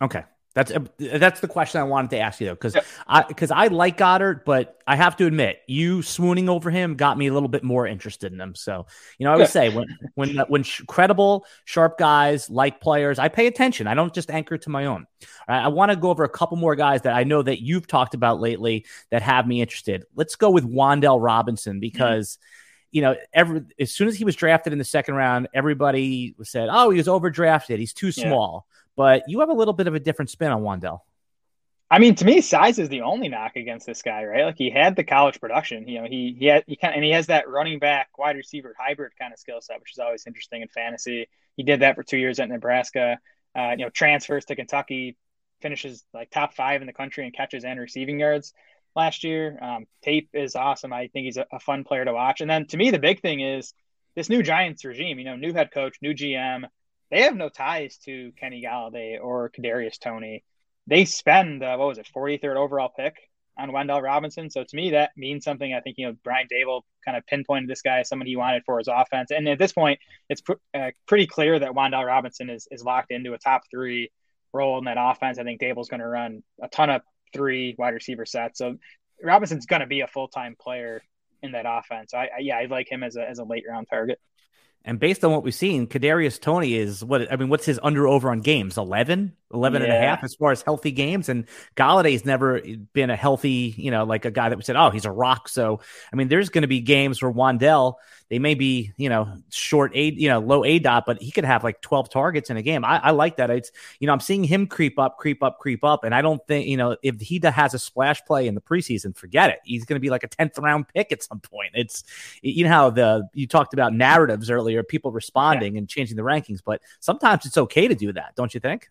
Okay. That's uh, that's the question I wanted to ask you though, because I because I like Goedert, but I have to admit, you swooning over him got me a little bit more interested in him. So you know, I always say when when when credible, sharp guys like players, I pay attention. I don't just anchor to my own. Right, I want to go over a couple more guys that I know that you've talked about lately that have me interested. Let's go with Wan'Dale Robinson because. Mm-hmm you know, every as soon as he was drafted in the second round, everybody said, "Oh, he was overdrafted. He's too small." Yeah. But you have a little bit of a different spin on Wan'Dale. I mean, to me, size is the only knock against this guy, right? Like he had the college production. You know, he he had he kind and he has that running back, wide receiver hybrid kind of skill set, which is always interesting in fantasy. He did that for two years at Nebraska. Uh, you know, transfers to Kentucky, finishes like top five in the country in catches and receiving yards last year. Um, tape is awesome. I think he's a, a fun player to watch. And then to me, the big thing is this new Giants regime. You know, new head coach, new GM they have no ties to Kenny Golladay or Kadarius Toney. They spend uh, what was it, 43rd overall pick on Wan'Dale Robinson. So to me, that means something. I think you know Brian Daboll kind of pinpointed this guy as someone he wanted for his offense, and at this point, it's pr- uh, pretty clear that Wan'Dale Robinson is is locked into a top three role in that offense. I think Daboll's going to run a ton of three wide receiver sets. So Robinson's going to be a full time player in that offense. I, I, yeah, I like him as a as a late round target. And based on what we've seen, Kadarius Toney is what I mean, what's his under over on games? 11, 11 yeah. and a half as far as healthy games. And Golladay's never been a healthy, you know, like a guy that we said, oh, he's a rock. So, I mean, there's going to be games where Wan'Dale they may be, you know, short A, you know, low A dot, but he could have like 12 targets in a game. I, I, like that. It's, you know, I'm seeing him creep up, creep up, creep up. And I don't think, you know, if he has a splash play in the preseason, forget it. He's going to be like a 10th round pick at some point. It's, you know, how the, you talked about narratives earlier, people responding yeah. and changing the rankings, but sometimes it's okay to do that. Don't you think?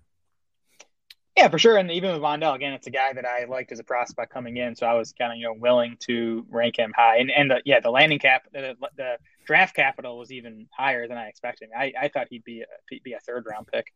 Yeah, for sure. And even with Wan'Dale, again, it's a guy that I liked as a prospect coming in, so I was kind of you know willing to rank him high. And and the, yeah, the landing cap, the, the draft capital was even higher than I expected. I, I thought he'd be a, be a third round pick.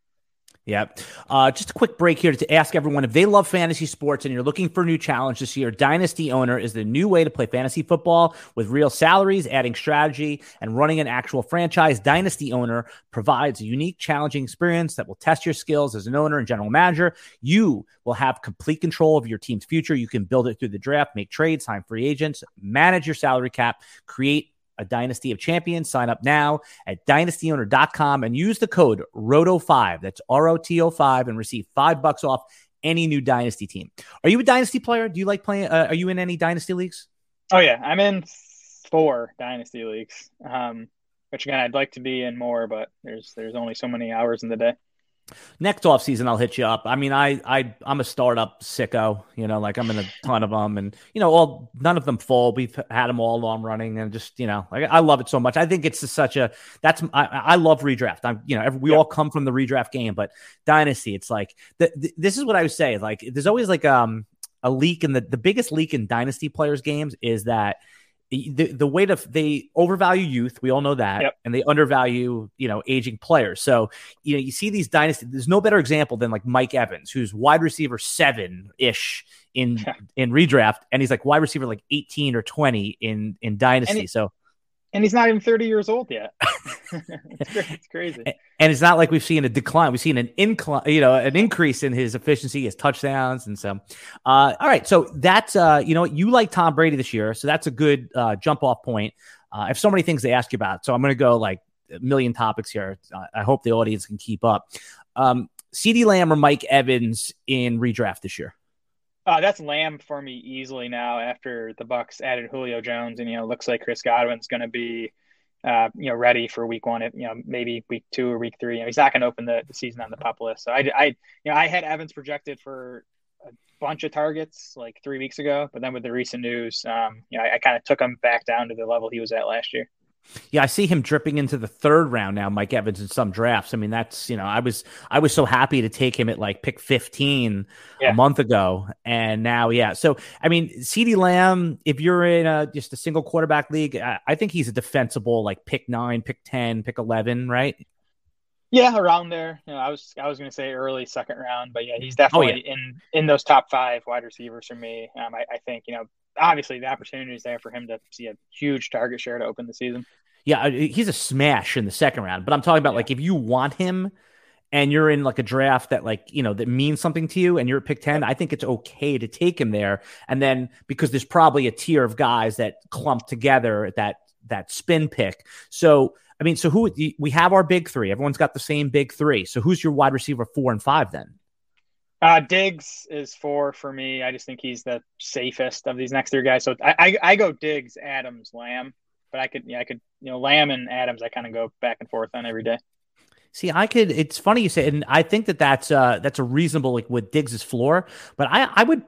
Yeah. Uh, just a quick break here to ask everyone if they love fantasy sports and you're looking for a new challenge this year, Dynasty Owner is the new way to play fantasy football with real salaries, adding strategy, and running an actual franchise. Dynasty Owner provides a unique, challenging experience that will test your skills as an owner and general manager. You will have complete control of your team's future. You can build it through the draft, make trades, sign free agents, manage your salary cap, create a dynasty of champions. Sign up now at dynastyowner.com and use the code ROTO5. That's R O T O 5 and receive five bucks off any new dynasty team. Are you a dynasty player? Do you like playing? Uh, are you in any dynasty leagues? Oh, yeah. I'm in four dynasty leagues. Um, which again, I'd like to be in more, but there's there's only so many hours in the day. Next off season, I'll hit you up. I mean, I I I'm a startup sicko. You know, like I'm in a ton of them, and you know, all none of them fall. We've had them all long running, and just you know, like I love it so much. I think it's just such a that's I, I love redraft. I'm you know, every, we all come from the redraft game, but dynasty, it's like the, the, this is what I would say. Like, there's always like um a leak in the the biggest leak in dynasty players games is that the, the way to they overvalue youth we all know that yep. and they undervalue you know aging players so you know you see these dynasties. there's no better example than like mike evans who's wide receiver seven ish in in redraft and he's like wide receiver like 18 or 20 in in dynasty he, so and he's not even 30 years old yet. it's, it's, crazy. And it's not like we've seen a decline. We've seen an incline, you know, an increase in his efficiency, his touchdowns. And so, uh, all right. So that's, uh, you know, you like Tom Brady this year. So that's a good uh, jump off point. Uh, I have so many things to ask you about. So I'm going to go like a million topics here. I hope the audience can keep up. Um, CeeDee Lamb or Mike Evans in redraft this year? Uh, that's Lamb for me easily now after the Bucs added Julio Jones, and you know, looks like Chris Godwin's going to be, uh, you know, ready for Week One. You know, maybe Week Two or Week Three. You know, he's not going to open the, the season on the pup list. So I, I, you know, I had Evans projected for a bunch of targets like three weeks ago, but then with the recent news, um, you know, I, I kind of took him back down to the level he was at last year. Yeah, I see him dripping into the third round now, Mike Evans in some drafts. I mean, that's you know, I was I was so happy to take him at like pick 15 yeah. a month ago. And now, yeah. So I mean, CeeDee Lamb, if you're in a just a single quarterback league, I, I think he's a defensible like pick nine, pick 10, pick 11, right? Yeah, around there. You know, I was I was going to say early second round, but yeah, he's definitely oh, yeah. in in those top five wide receivers for me. Um, I, I think you know obviously the opportunity is there for him to see a huge target share to open the season. Yeah, he's a smash in the second round, but I'm talking about yeah. like if you want him and you're in like a draft that like you know that means something to you and you're at pick 10 i think it's okay to take him there. And then because there's probably a tier of guys that clump together at that that spin pick. So i mean so who we have our big three. Everyone's got the same big three. So who's your wide receiver four and five then uh, Diggs is four for me. I just think he's the safest of these next three guys. So I, I, I go Diggs, Adams, Lamb, but I could, yeah, I could, you know, Lamb and Adams. I kind of go back and forth on every day. See, I could. It's funny you say, and I think that that's uh that's a reasonable like with Diggs's floor. But I I would,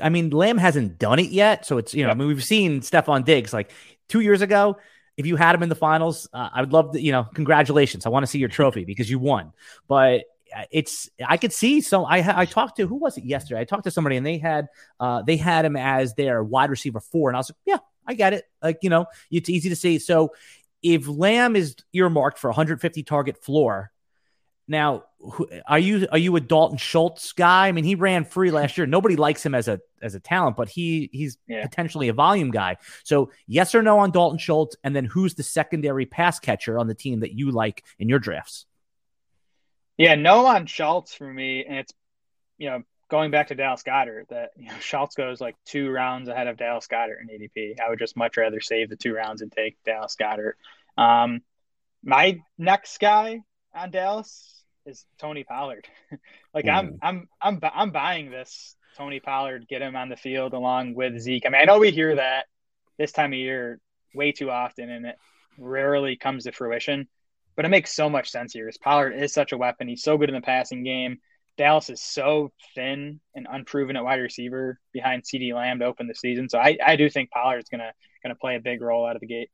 I mean, Lamb hasn't done it yet, so it's you know. I mean, we've seen Stefon Diggs like two years ago. If you had him in the finals, uh, I would love to, you know, congratulations. I want to see your trophy because you won. But it's I could see so I I talked to who was it yesterday? I talked to somebody and they had uh they had him as their wide receiver four, and I was like, yeah, I get it. Like you know, it's easy to see. So if Lamb is earmarked for 150 target floor, now are you are you a Dalton Schultz guy? I mean, he ran free last year. Nobody likes him as a as a talent, but he he's yeah. potentially a volume guy. So yes or no on Dalton Schultz, and then who's the secondary pass catcher on the team that you like in your drafts? Yeah, no on Schultz for me, and it's you know going back to Dallas Goedert that you know, Schultz goes like two rounds ahead of Dallas Goedert in ADP. I would just much rather save the two rounds and take Dallas Goedert. Um, my next guy on Dallas is Tony Pollard. like mm. I'm I'm I'm I'm buying this Tony Pollard, get him on the field along with Zeke. I mean, I know we hear that this time of year way too often, and it rarely comes to fruition. But it makes so much sense here. Because Pollard is such a weapon. He's so good in the passing game. Dallas is so thin and unproven at wide receiver behind CeeDee Lamb to open the season. So I, I do think Pollard's gonna gonna play a big role out of the gate.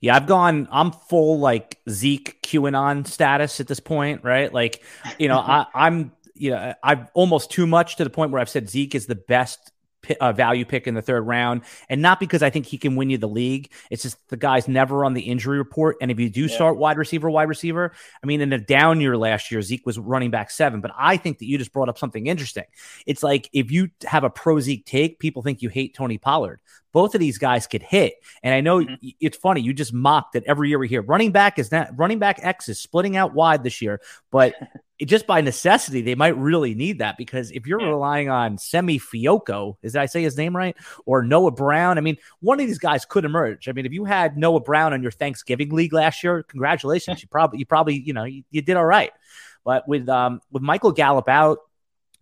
Yeah, I've gone. I'm full like Zeke QAnon status at this point, right? Like, you know, I, I'm you know, I've almost too much to the point where I've said Zeke is the best uh, value pick in the third round, and not because I think he can win you the league. It's just the guy's never on the injury report. And if you do yeah. start wide receiver, wide receiver, I mean, in a down year last year, Zeke was running back seven. But I think that you just brought up something interesting. It's like if you have a pro Zeke take, people think you hate Tony Pollard both of these guys could hit. And I know mm-hmm. it's funny, you just mocked that every year we hear running back is not running back X is splitting out wide this year, but it, just by necessity, they might really need that because if you're yeah. relying on Simi Fehoko, is I say his name right? Or Noah Brown, I mean, one of these guys could emerge. I mean, if you had Noah Brown on your Thanksgiving league last year, congratulations. you probably you probably, you know, you, you did all right. But with um with Michael Gallup out,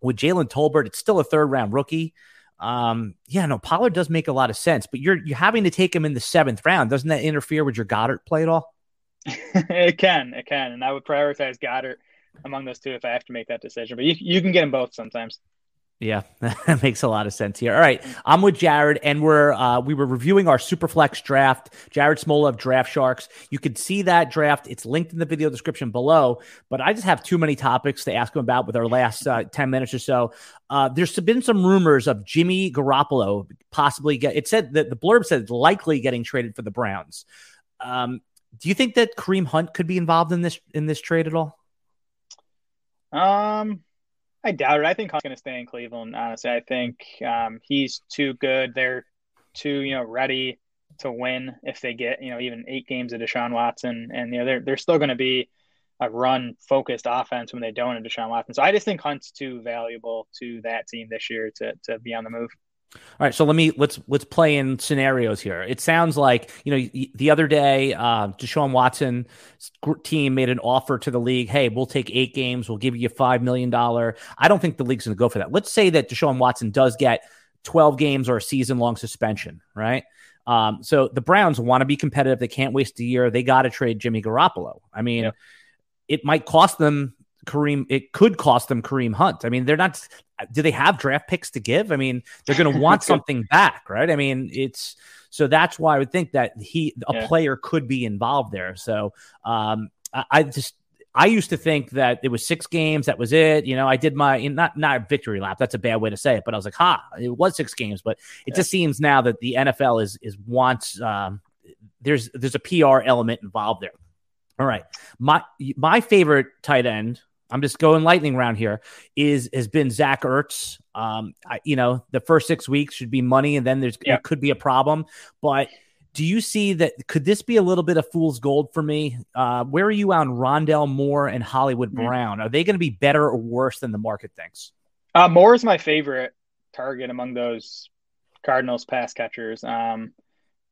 with Jalen Tolbert, it's still a third round rookie. Um, yeah, no, Pollard does make a lot of sense, but you're you're having to take him in the seventh round. Doesn't that interfere with your Goedert play at all? it can, it can, and I would prioritize Goedert among those two if I have to make that decision. But you you can get them both sometimes. Yeah, that makes a lot of sense here. All right, I'm with Jared, and we're uh, we were reviewing our Superflex draft. Jared Smola of Draft Sharks. You can see that draft. It's linked in the video description below. But I just have too many topics to ask him about with our last uh, ten minutes or so. Uh, there's been some rumors of Jimmy Garoppolo possibly get. It said that the blurb said likely getting traded for the Browns. Um, do you think that Kareem Hunt could be involved in this in this trade at all? Um, I doubt it. I think Hunt's going to stay in Cleveland. Honestly, I think um, he's too good. They're too you know ready to win if they get you know even eight games of Deshaun Watson, and you know they're they're still going to be a run focused offense when they don't have Deshaun Watson. So I just think Hunt's too valuable to that team this year to to be on the move. All right, so let me let's let's play in scenarios here. It sounds like you know the other day, uh, Deshaun Watson team made an offer to the league. Hey, we'll take eight games. We'll give you five million dollar. I don't think the league's going to go for that. Let's say that Deshaun Watson does get twelve games or a season long suspension, right? Um, so the Browns want to be competitive. They can't waste a year. They got to trade Jimmy Garoppolo. I mean, yep. it might cost them Kareem. It could cost them Kareem Hunt. I mean, they're not do they have draft picks to give? I mean, they're going to want something back, right? I mean, it's so that's why I would think that he a yeah. player could be involved there. So um, I, I, just I used to think that it was six games, that was it. You know, I did my not not victory lap. That's a bad way to say it, but I was like, ha, it was six games. But it yeah. just seems now that the NFL is is wants um, there's there's a PR element involved there. All right, my my favorite tight end I'm just going lightning round here. Is has been Zach Ertz. Um, I, you know, the first six weeks should be money, and then there's yeah. it could be a problem. But do you see that? Could this be a little bit of fool's gold for me? Uh, where are you on Rondale Moore and Hollywood mm-hmm. Brown? Are they going to be better or worse than the market thinks? Uh, Moore is my favorite target among those Cardinals pass catchers. Um,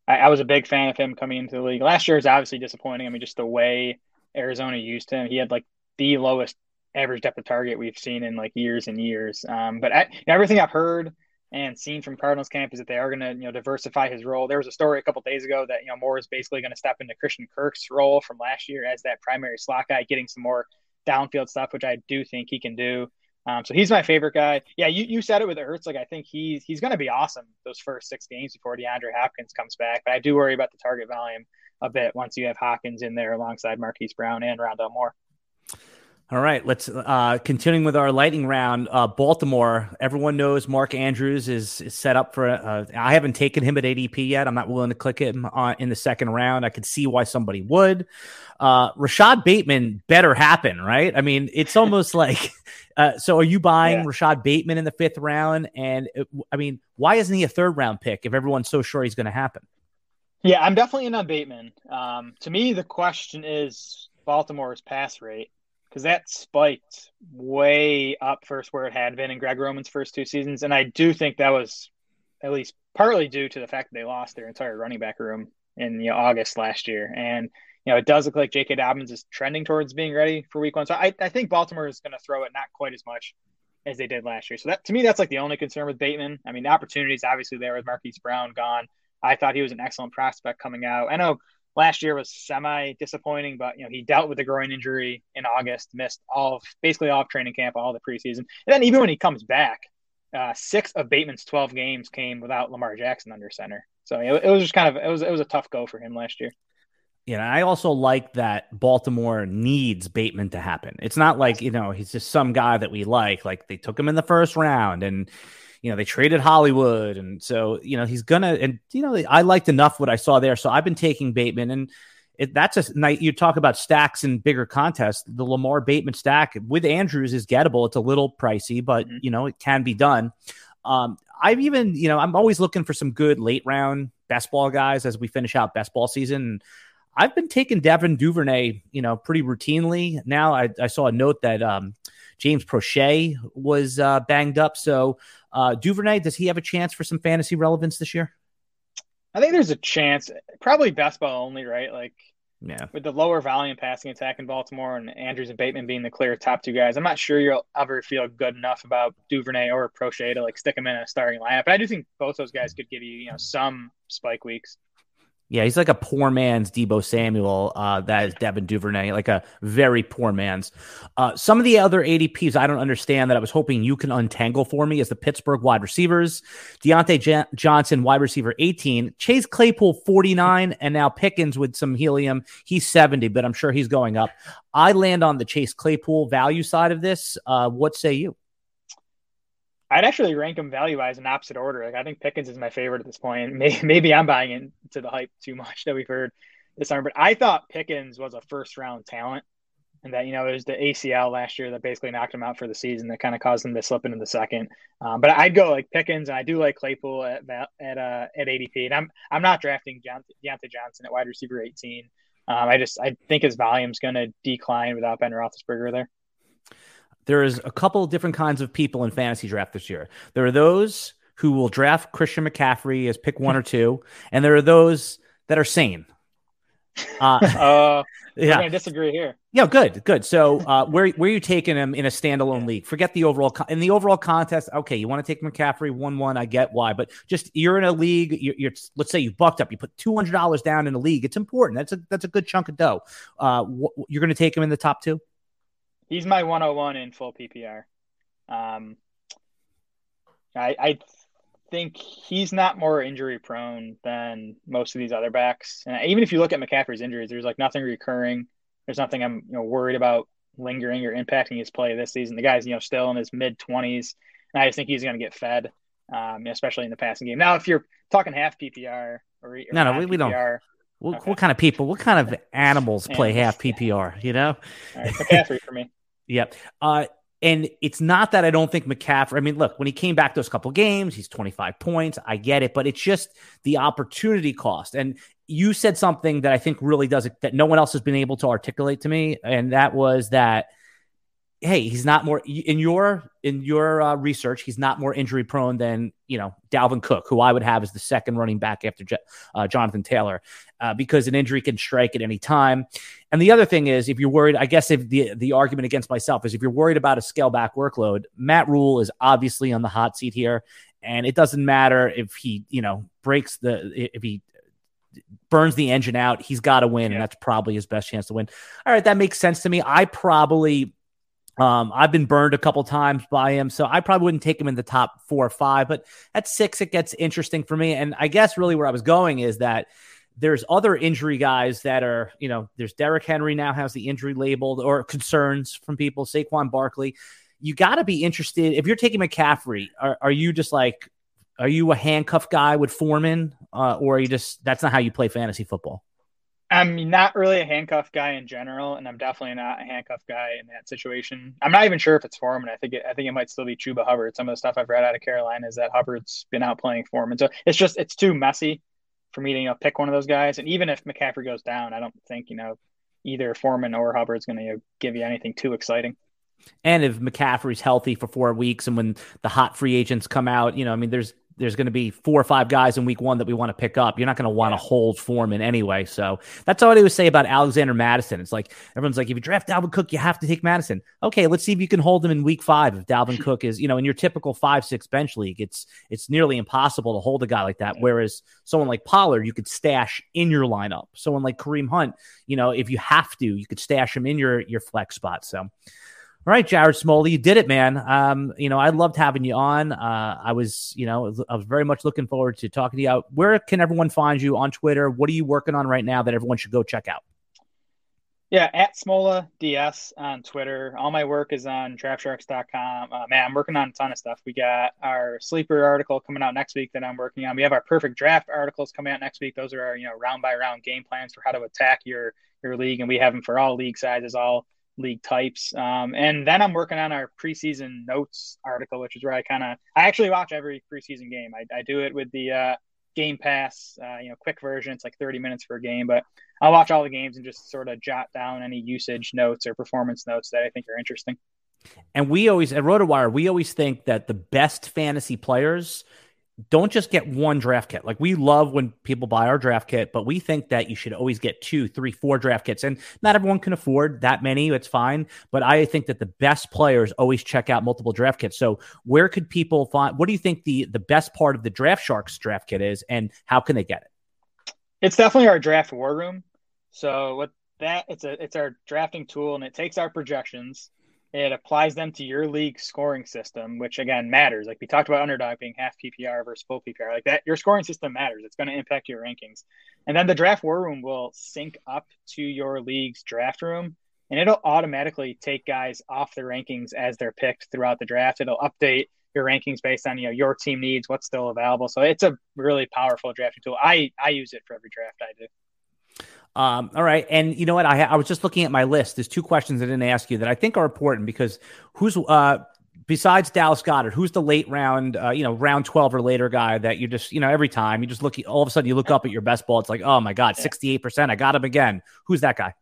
I, I, was a big fan of him coming into the league. Last year was obviously disappointing. I mean, just the way Arizona used him, he had like the lowest average depth of target we've seen in like years and years. Um, but everything I've heard and seen from Cardinals camp is that they are going to you know diversify his role. There was a story a couple days ago that you know Moore is basically going to step into Christian Kirk's role from last year as that primary slot guy, getting some more downfield stuff, which I do think he can do. Um, so he's my favorite guy. Yeah, you, you said it with Hurts. Like I think he's he's going to be awesome those first six games before DeAndre Hopkins comes back. But I do worry about the target volume a bit once you have Hopkins in there alongside Marquise Brown and Rondale Moore. All right, let's uh, continuing with our lightning round. Uh, Baltimore. Everyone knows Mark Andrews is, is set up for. Uh, I haven't taken him at ADP yet. I'm not willing to click him uh, in the second round. I could see why somebody would. Uh, Rashod Bateman better happen, right? I mean, it's almost like. Uh, so, are you buying yeah. Rashod Bateman in the fifth round? And I mean, why isn't he a third round pick if everyone's so sure he's going to happen? Yeah, I'm definitely in on Bateman. Um, to me, the question is Baltimore's pass rate because that spiked way up first where it had been in Greg Roman's first two seasons, and I do think that was at least partly due to the fact that they lost their entire running back room in you know, August last year, and you know it does look like J.K. Dobbins is trending towards being ready for Week One. So I, I think Baltimore is going to throw it not quite as much as they did last year. So that to me, that's like the only concern with Bateman. I mean, the opportunities obviously there with Marquise Brown gone. I thought he was an excellent prospect coming out. I know last year was semi disappointing, but you know he dealt with a groin injury in August, missed all of basically all of training camp, all the preseason, and then even when he comes back, uh, six of Bateman's twelve games came without Lamar Jackson under center. So it, it was just kind of it was it was a tough go for him last year. Yeah, I also like that Baltimore needs Bateman to happen. It's not like you know he's just some guy that we like. Like they took him in the first round and you know, they traded Hollywood. And so, you know, he's to, and, you know, I liked enough what I saw there. So I've been taking Bateman and, it, that's a night you talk about stacks and bigger contests. The Lamar Bateman stack with Andrews is gettable. It's a little pricey, but mm-hmm. you know it can be done. Um, I've even you know I'm always looking for some good late round best ball guys as we finish out best ball season. I've been taking Devin Duvernay, you know, pretty routinely. Now I, I saw a note that um, James Proche was uh, banged up, so uh, Duvernay, does he have a chance for some fantasy relevance this year? I think there's a chance, probably best ball only, right? Like, yeah, with the lower volume passing attack in Baltimore and Andrews and Bateman being the clear top two guys, I'm not sure you'll ever feel good enough about Duvernay or Proche to like stick them in a starting lineup. But I do think both those guys could give you, you know, some spike weeks. Yeah, he's like a poor man's Deebo Samuel. Uh, that is Devin Duvernay, like a very poor man's. Uh, some of the other ADPs I don't understand that I was hoping you can untangle for me is the Pittsburgh wide receivers, Diontae J- Johnson, wide receiver 18, Chase Claypool 49, and now Pickens with some helium. He's 70, but I'm sure he's going up. I land on the Chase Claypool value side of this. Uh, what say you? I'd actually rank them value wise in opposite order. Like I think Pickens is my favorite at this point. Maybe, I'm buying into the hype too much that we've heard this summer, but I thought Pickens was a first round talent, and that you know it was the ACL last year that basically knocked him out for the season that kind of caused him to slip into the second. Um, but I'd go like Pickens, and I do like Claypool at at uh, at ADP, and I'm I'm not drafting Diontae Johnson at wide receiver 18. Um, I just I think his volume's going to decline without Ben Roethlisberger there there is a couple different kinds of people in fantasy draft this year. There are those who will draft Christian McCaffrey as pick one or two, and there are those that are sane. Uh, uh yeah, I disagree here. Yeah, good, good. So, uh, where where are you taking him in a standalone league? Forget the overall con- in the overall contest. Okay, you want to take McCaffrey one one. I get why, but just you're in a league. You're, you're let's say you bucked up. You put two hundred dollars down in a league. It's important. That's a that's a good chunk of dough. Uh, wh- you're going to take him in the top two he's my 101 in full PPR. Um, I, I think he's not more injury prone than most of these other backs. And even if you look at McCaffrey's injuries, there's like nothing recurring. There's nothing I'm you know worried about lingering or impacting his play this season. The guy's you know still in his mid 20s, and I just think he's going to get fed, um, especially in the passing game. Now, if you're talking half PPR or, or no, no, we, we don't. What, okay. what, kind of people? What kind of animals play half PPR? You know, right, McCaffrey for me. Yep. Uh, And it's not that I don't think McCaffrey. I mean, look, when he came back those couple games, he's 25 points. I get it, but it's just the opportunity cost. And you said something that I think really does it that no one else has been able to articulate to me, and that was that hey, he's not more in your in your uh, research. He's not more injury prone than you know Dalvin Cook, who I would have as the second running back after uh, Jonathan Taylor, uh, because an injury can strike at any time. And the other thing is, if you're worried, I guess if the the argument against myself is if you're worried about a scale back workload, Matt Rhule is obviously on the hot seat here, and it doesn't matter if he you know breaks the if he burns the engine out, he's got to win, yeah. and that's probably his best chance to win. All right, that makes sense to me. I probably um, I've been burned a couple times by him, so I probably wouldn't take him in the top four or five. But at six, it gets interesting for me. And I guess really where I was going is that there's other injury guys that are, you know, there's Derrick Henry now has the injury labeled or concerns from people. Saquon Barkley, you got to be interested if you're taking McCaffrey. Are, are you just like, are you a handcuff guy with Foreman, uh, or are you just that's not how you play fantasy football? I'm not really a handcuff guy in general, and I'm definitely not a handcuff guy in that situation. I'm not even sure if it's Foreman. I think it, I think it might still be Chuba Hubbard. Some of the stuff I've read out of Carolina is that Hubbard's been out playing Foreman, so it's just it's too messy for me to you know pick one of those guys. And even if McCaffrey goes down, I don't think you know either Foreman or Hubbard's going to you know, give you anything too exciting. And if McCaffrey's healthy for four weeks, and when the hot free agents come out, you know, I mean, there's there's going to be four or five guys in week one that we want to pick up. You're not going to want to hold Foreman anyway. So that's all I would say about Alexander Mattison. It's like everyone's like, if you draft Dalvin Cook, you have to take Mattison. Okay, let's see if you can hold him in week five. If Dalvin Cook is, you know, in your typical five, six bench league, it's it's nearly impossible to hold a guy like that. Whereas someone like Pollard, you could stash in your lineup. Someone like Kareem Hunt, you know, if you have to, you could stash him in your your flex spot. So all right, Jared Smola, you did it, man. Um, you know, I loved having you on. Uh, I was, you know, I was very much looking forward to talking to you. Where can everyone find you on Twitter? What are you working on right now that everyone should go check out? Yeah, at Smola DS on Twitter. All my work is on draftsharks.com. Uh, man, I'm working on a ton of stuff. We got our sleeper article coming out next week that I'm working on. We have our perfect draft articles coming out next week. Those are our, you know, round by round game plans for how to attack your your league, and we have them for all league sizes, all league types. Um, and then I'm working on our preseason notes article, which is where I kind of I actually watch every preseason game. I, I do it with the uh, Game Pass, uh, you know, quick version. It's like 30 minutes for a game, but I'll watch all the games and just sort of jot down any usage notes or performance notes that I think are interesting. And we always at RotoWire, we always think that the best fantasy players don't just get one draft kit. Like we love when people buy our draft kit, but we think that you should always get two, three, four draft kits. And not everyone can afford that many. It's fine. But I think that the best players always check out multiple draft kits. So where could people find what do you think the the best part of the draft sharks draft kit is and how can they get it? It's definitely our draft war room. So what that it's a it's our drafting tool and it takes our projections it applies them to your league scoring system, which again matters. Like we talked about underdog being half PPR versus full PPR, like that, your scoring system matters. It's going to impact your rankings. And then the draft war room will sync up to your league's draft room and it'll automatically take guys off the rankings as they're picked throughout the draft. It'll update your rankings based on you know your team needs, what's still available. So it's a really powerful drafting tool. I I use it for every draft I do. Um, all right, and you know what? I, I was just looking at my list. There's two questions I didn't ask you that I think are important because who's uh, besides Dallas Goedert, who's the late round, uh, you know, round 12 or later guy that you just, you know, every time you just look, all of a sudden you look up at your best ball. It's like, oh my God, 68%. I got him again. Who's that guy?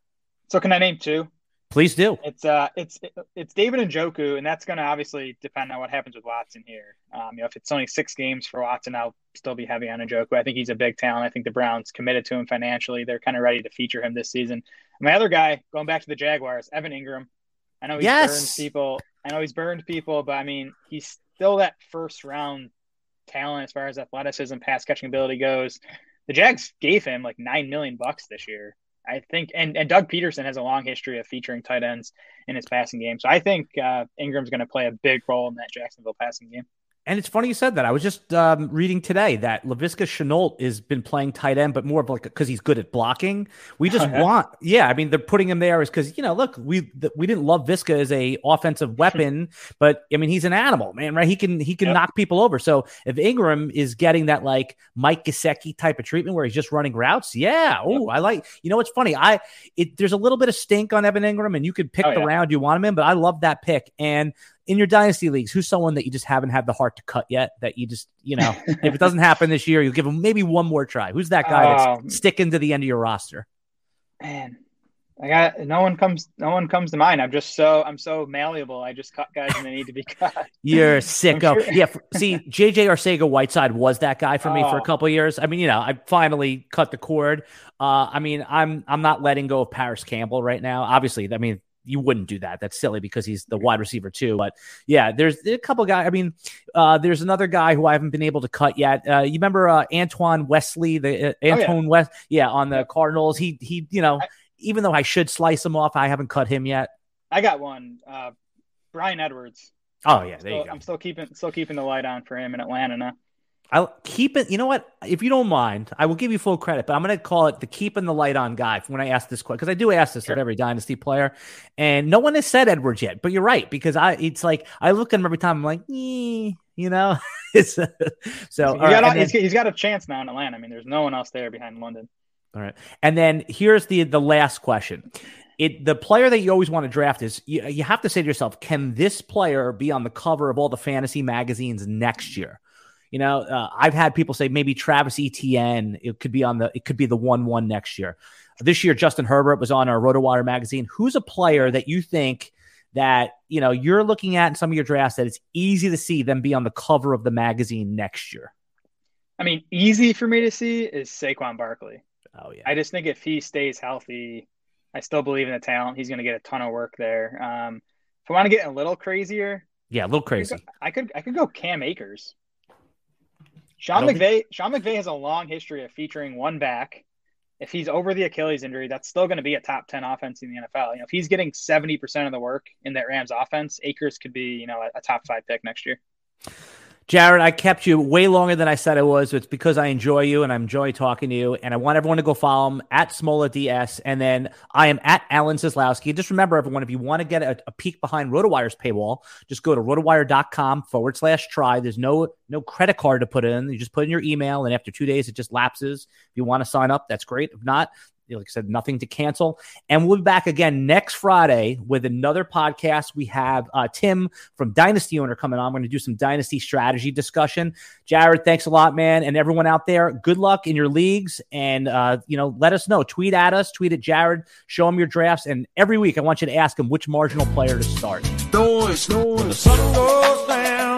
So can I name two? Please do. It's uh, it's it's David Njoku, and that's going to obviously depend on what happens with Watson here. Um, you know, if it's only six games for Watson, I'll still be heavy on Njoku. I think he's a big talent. I think the Browns committed to him financially. They're kind of ready to feature him this season. My other guy, going back to the Jaguars, Evan Engram. I know he's yes. burned people. I know he's burned people, but I mean, he's still that first round talent as far as athleticism, pass catching ability goes. The Jags gave him like nine million bucks this year. I think, and, and Doug Pederson has a long history of featuring tight ends in his passing game. So I think uh, Engram's going to play a big role in that Jacksonville passing game. And it's funny you said that. I was just um, reading today that Laviska Shenault has been playing tight end, but more of like because he's good at blocking. We just Okay. want, yeah. I mean, they're putting him there is because you know, look, we th- we didn't love Viska as a offensive weapon, but I mean, he's an animal, man, right? He can he can Yep. knock people over. So if Engram is getting that like Mike Gesicki type of treatment where he's just running routes, yeah. Oh, I like. You know, what's funny? I it there's a little bit of stink on Evan Engram, and you could pick Oh, the yeah. round you want him in, but I love that pick and in your dynasty leagues, who's someone that you just haven't had the heart to cut yet? That you just, you know, if it doesn't happen this year, you'll give him maybe one more try. Who's that guy Um, that's sticking to the end of your roster? Man, I got no one comes. No one comes to mind. I'm just so I'm so malleable. I just cut guys when they need to be cut. You're sicko. sure- Yeah. See, JJ Arcega Whiteside was that guy for me for a Oh. couple of years. I mean, you know, I finally cut the cord. Uh, I mean, I'm I'm not letting go of Parris Campbell right now. Obviously, I mean, you wouldn't do that. That's silly because he's the wide receiver too. But yeah, there's a couple guys. I mean, uh, there's another guy who I haven't been able to cut yet. Uh, you remember uh, Antoine Wesley, the uh, yeah. Antoine West? Yeah, on the. Cardinals. He he, you know, I- even though I should slice him off, I haven't cut him yet. I got one. Uh, Bryan Edwards. Oh yeah, there you go. I'm still keeping still keeping the light on for him in Atlanta now. I'll keep it. You know what? If you don't mind, I will give you full credit, but I'm going to call it the keeping the light on guy when I ask this question because I do ask this Sure. of every dynasty player, and no one has said Edwards yet. But you're right because I it's like I look at him every time. I'm like, you know, it's so. He's got, right, then- he's got a chance now in Atlanta. I mean, there's no one else there behind London. All right. And then here's the the last question. It the player that you always want to draft is you, you have to say to yourself, can this player be on the cover of all the fantasy magazines next year? You know, uh, I've had people say maybe Travis Etienne. It could be on the it could be the one one next year. This year, Justin Herbert was on our RotoWire magazine. Who's a player that you think that you know you're looking at in some of your drafts that it's easy to see them be on the cover of the magazine next year? I mean, easy for me to see is Saquon Barkley. Oh yeah, I just think if he stays healthy, I still believe in the talent. He's going to get a ton of work there. Um, if I want to get a little crazier, yeah, a little I could, crazy. go, I could I could go Cam Akers. Sean McVay Sean McVay has a long history of featuring one back. If he's over the Achilles injury, that's still going to be a top ten offense in the NFL. You know, if he's getting seventy percent of the work in that Rams offense, Akers could be you know a, a top five pick next year. Jared, I kept you way longer than I said I was. It's because I enjoy you and I enjoy talking to you. And I want everyone to go follow him at Smola DS. And then I am at Alan Seslowsky. Just remember, everyone, if you want to get a, a peek behind RotoWire's paywall, just go to rotowire.com forward slash try. There's no no credit card to put in. You just put in your email, and after two days, it just lapses. If you want to sign up, that's great. If not, like I said, nothing to cancel. And we'll be back again next Friday with another podcast. We have uh, Tim from Dynasty Owner coming on. We're going to do some Dynasty strategy discussion. Jared, thanks a lot, man. And everyone out there, good luck in your leagues. And, uh, you know, let us know. Tweet at us, tweet at Jared, show him your drafts. And every week, I want you to ask him which marginal player to start. Snow is snow when the sun goes down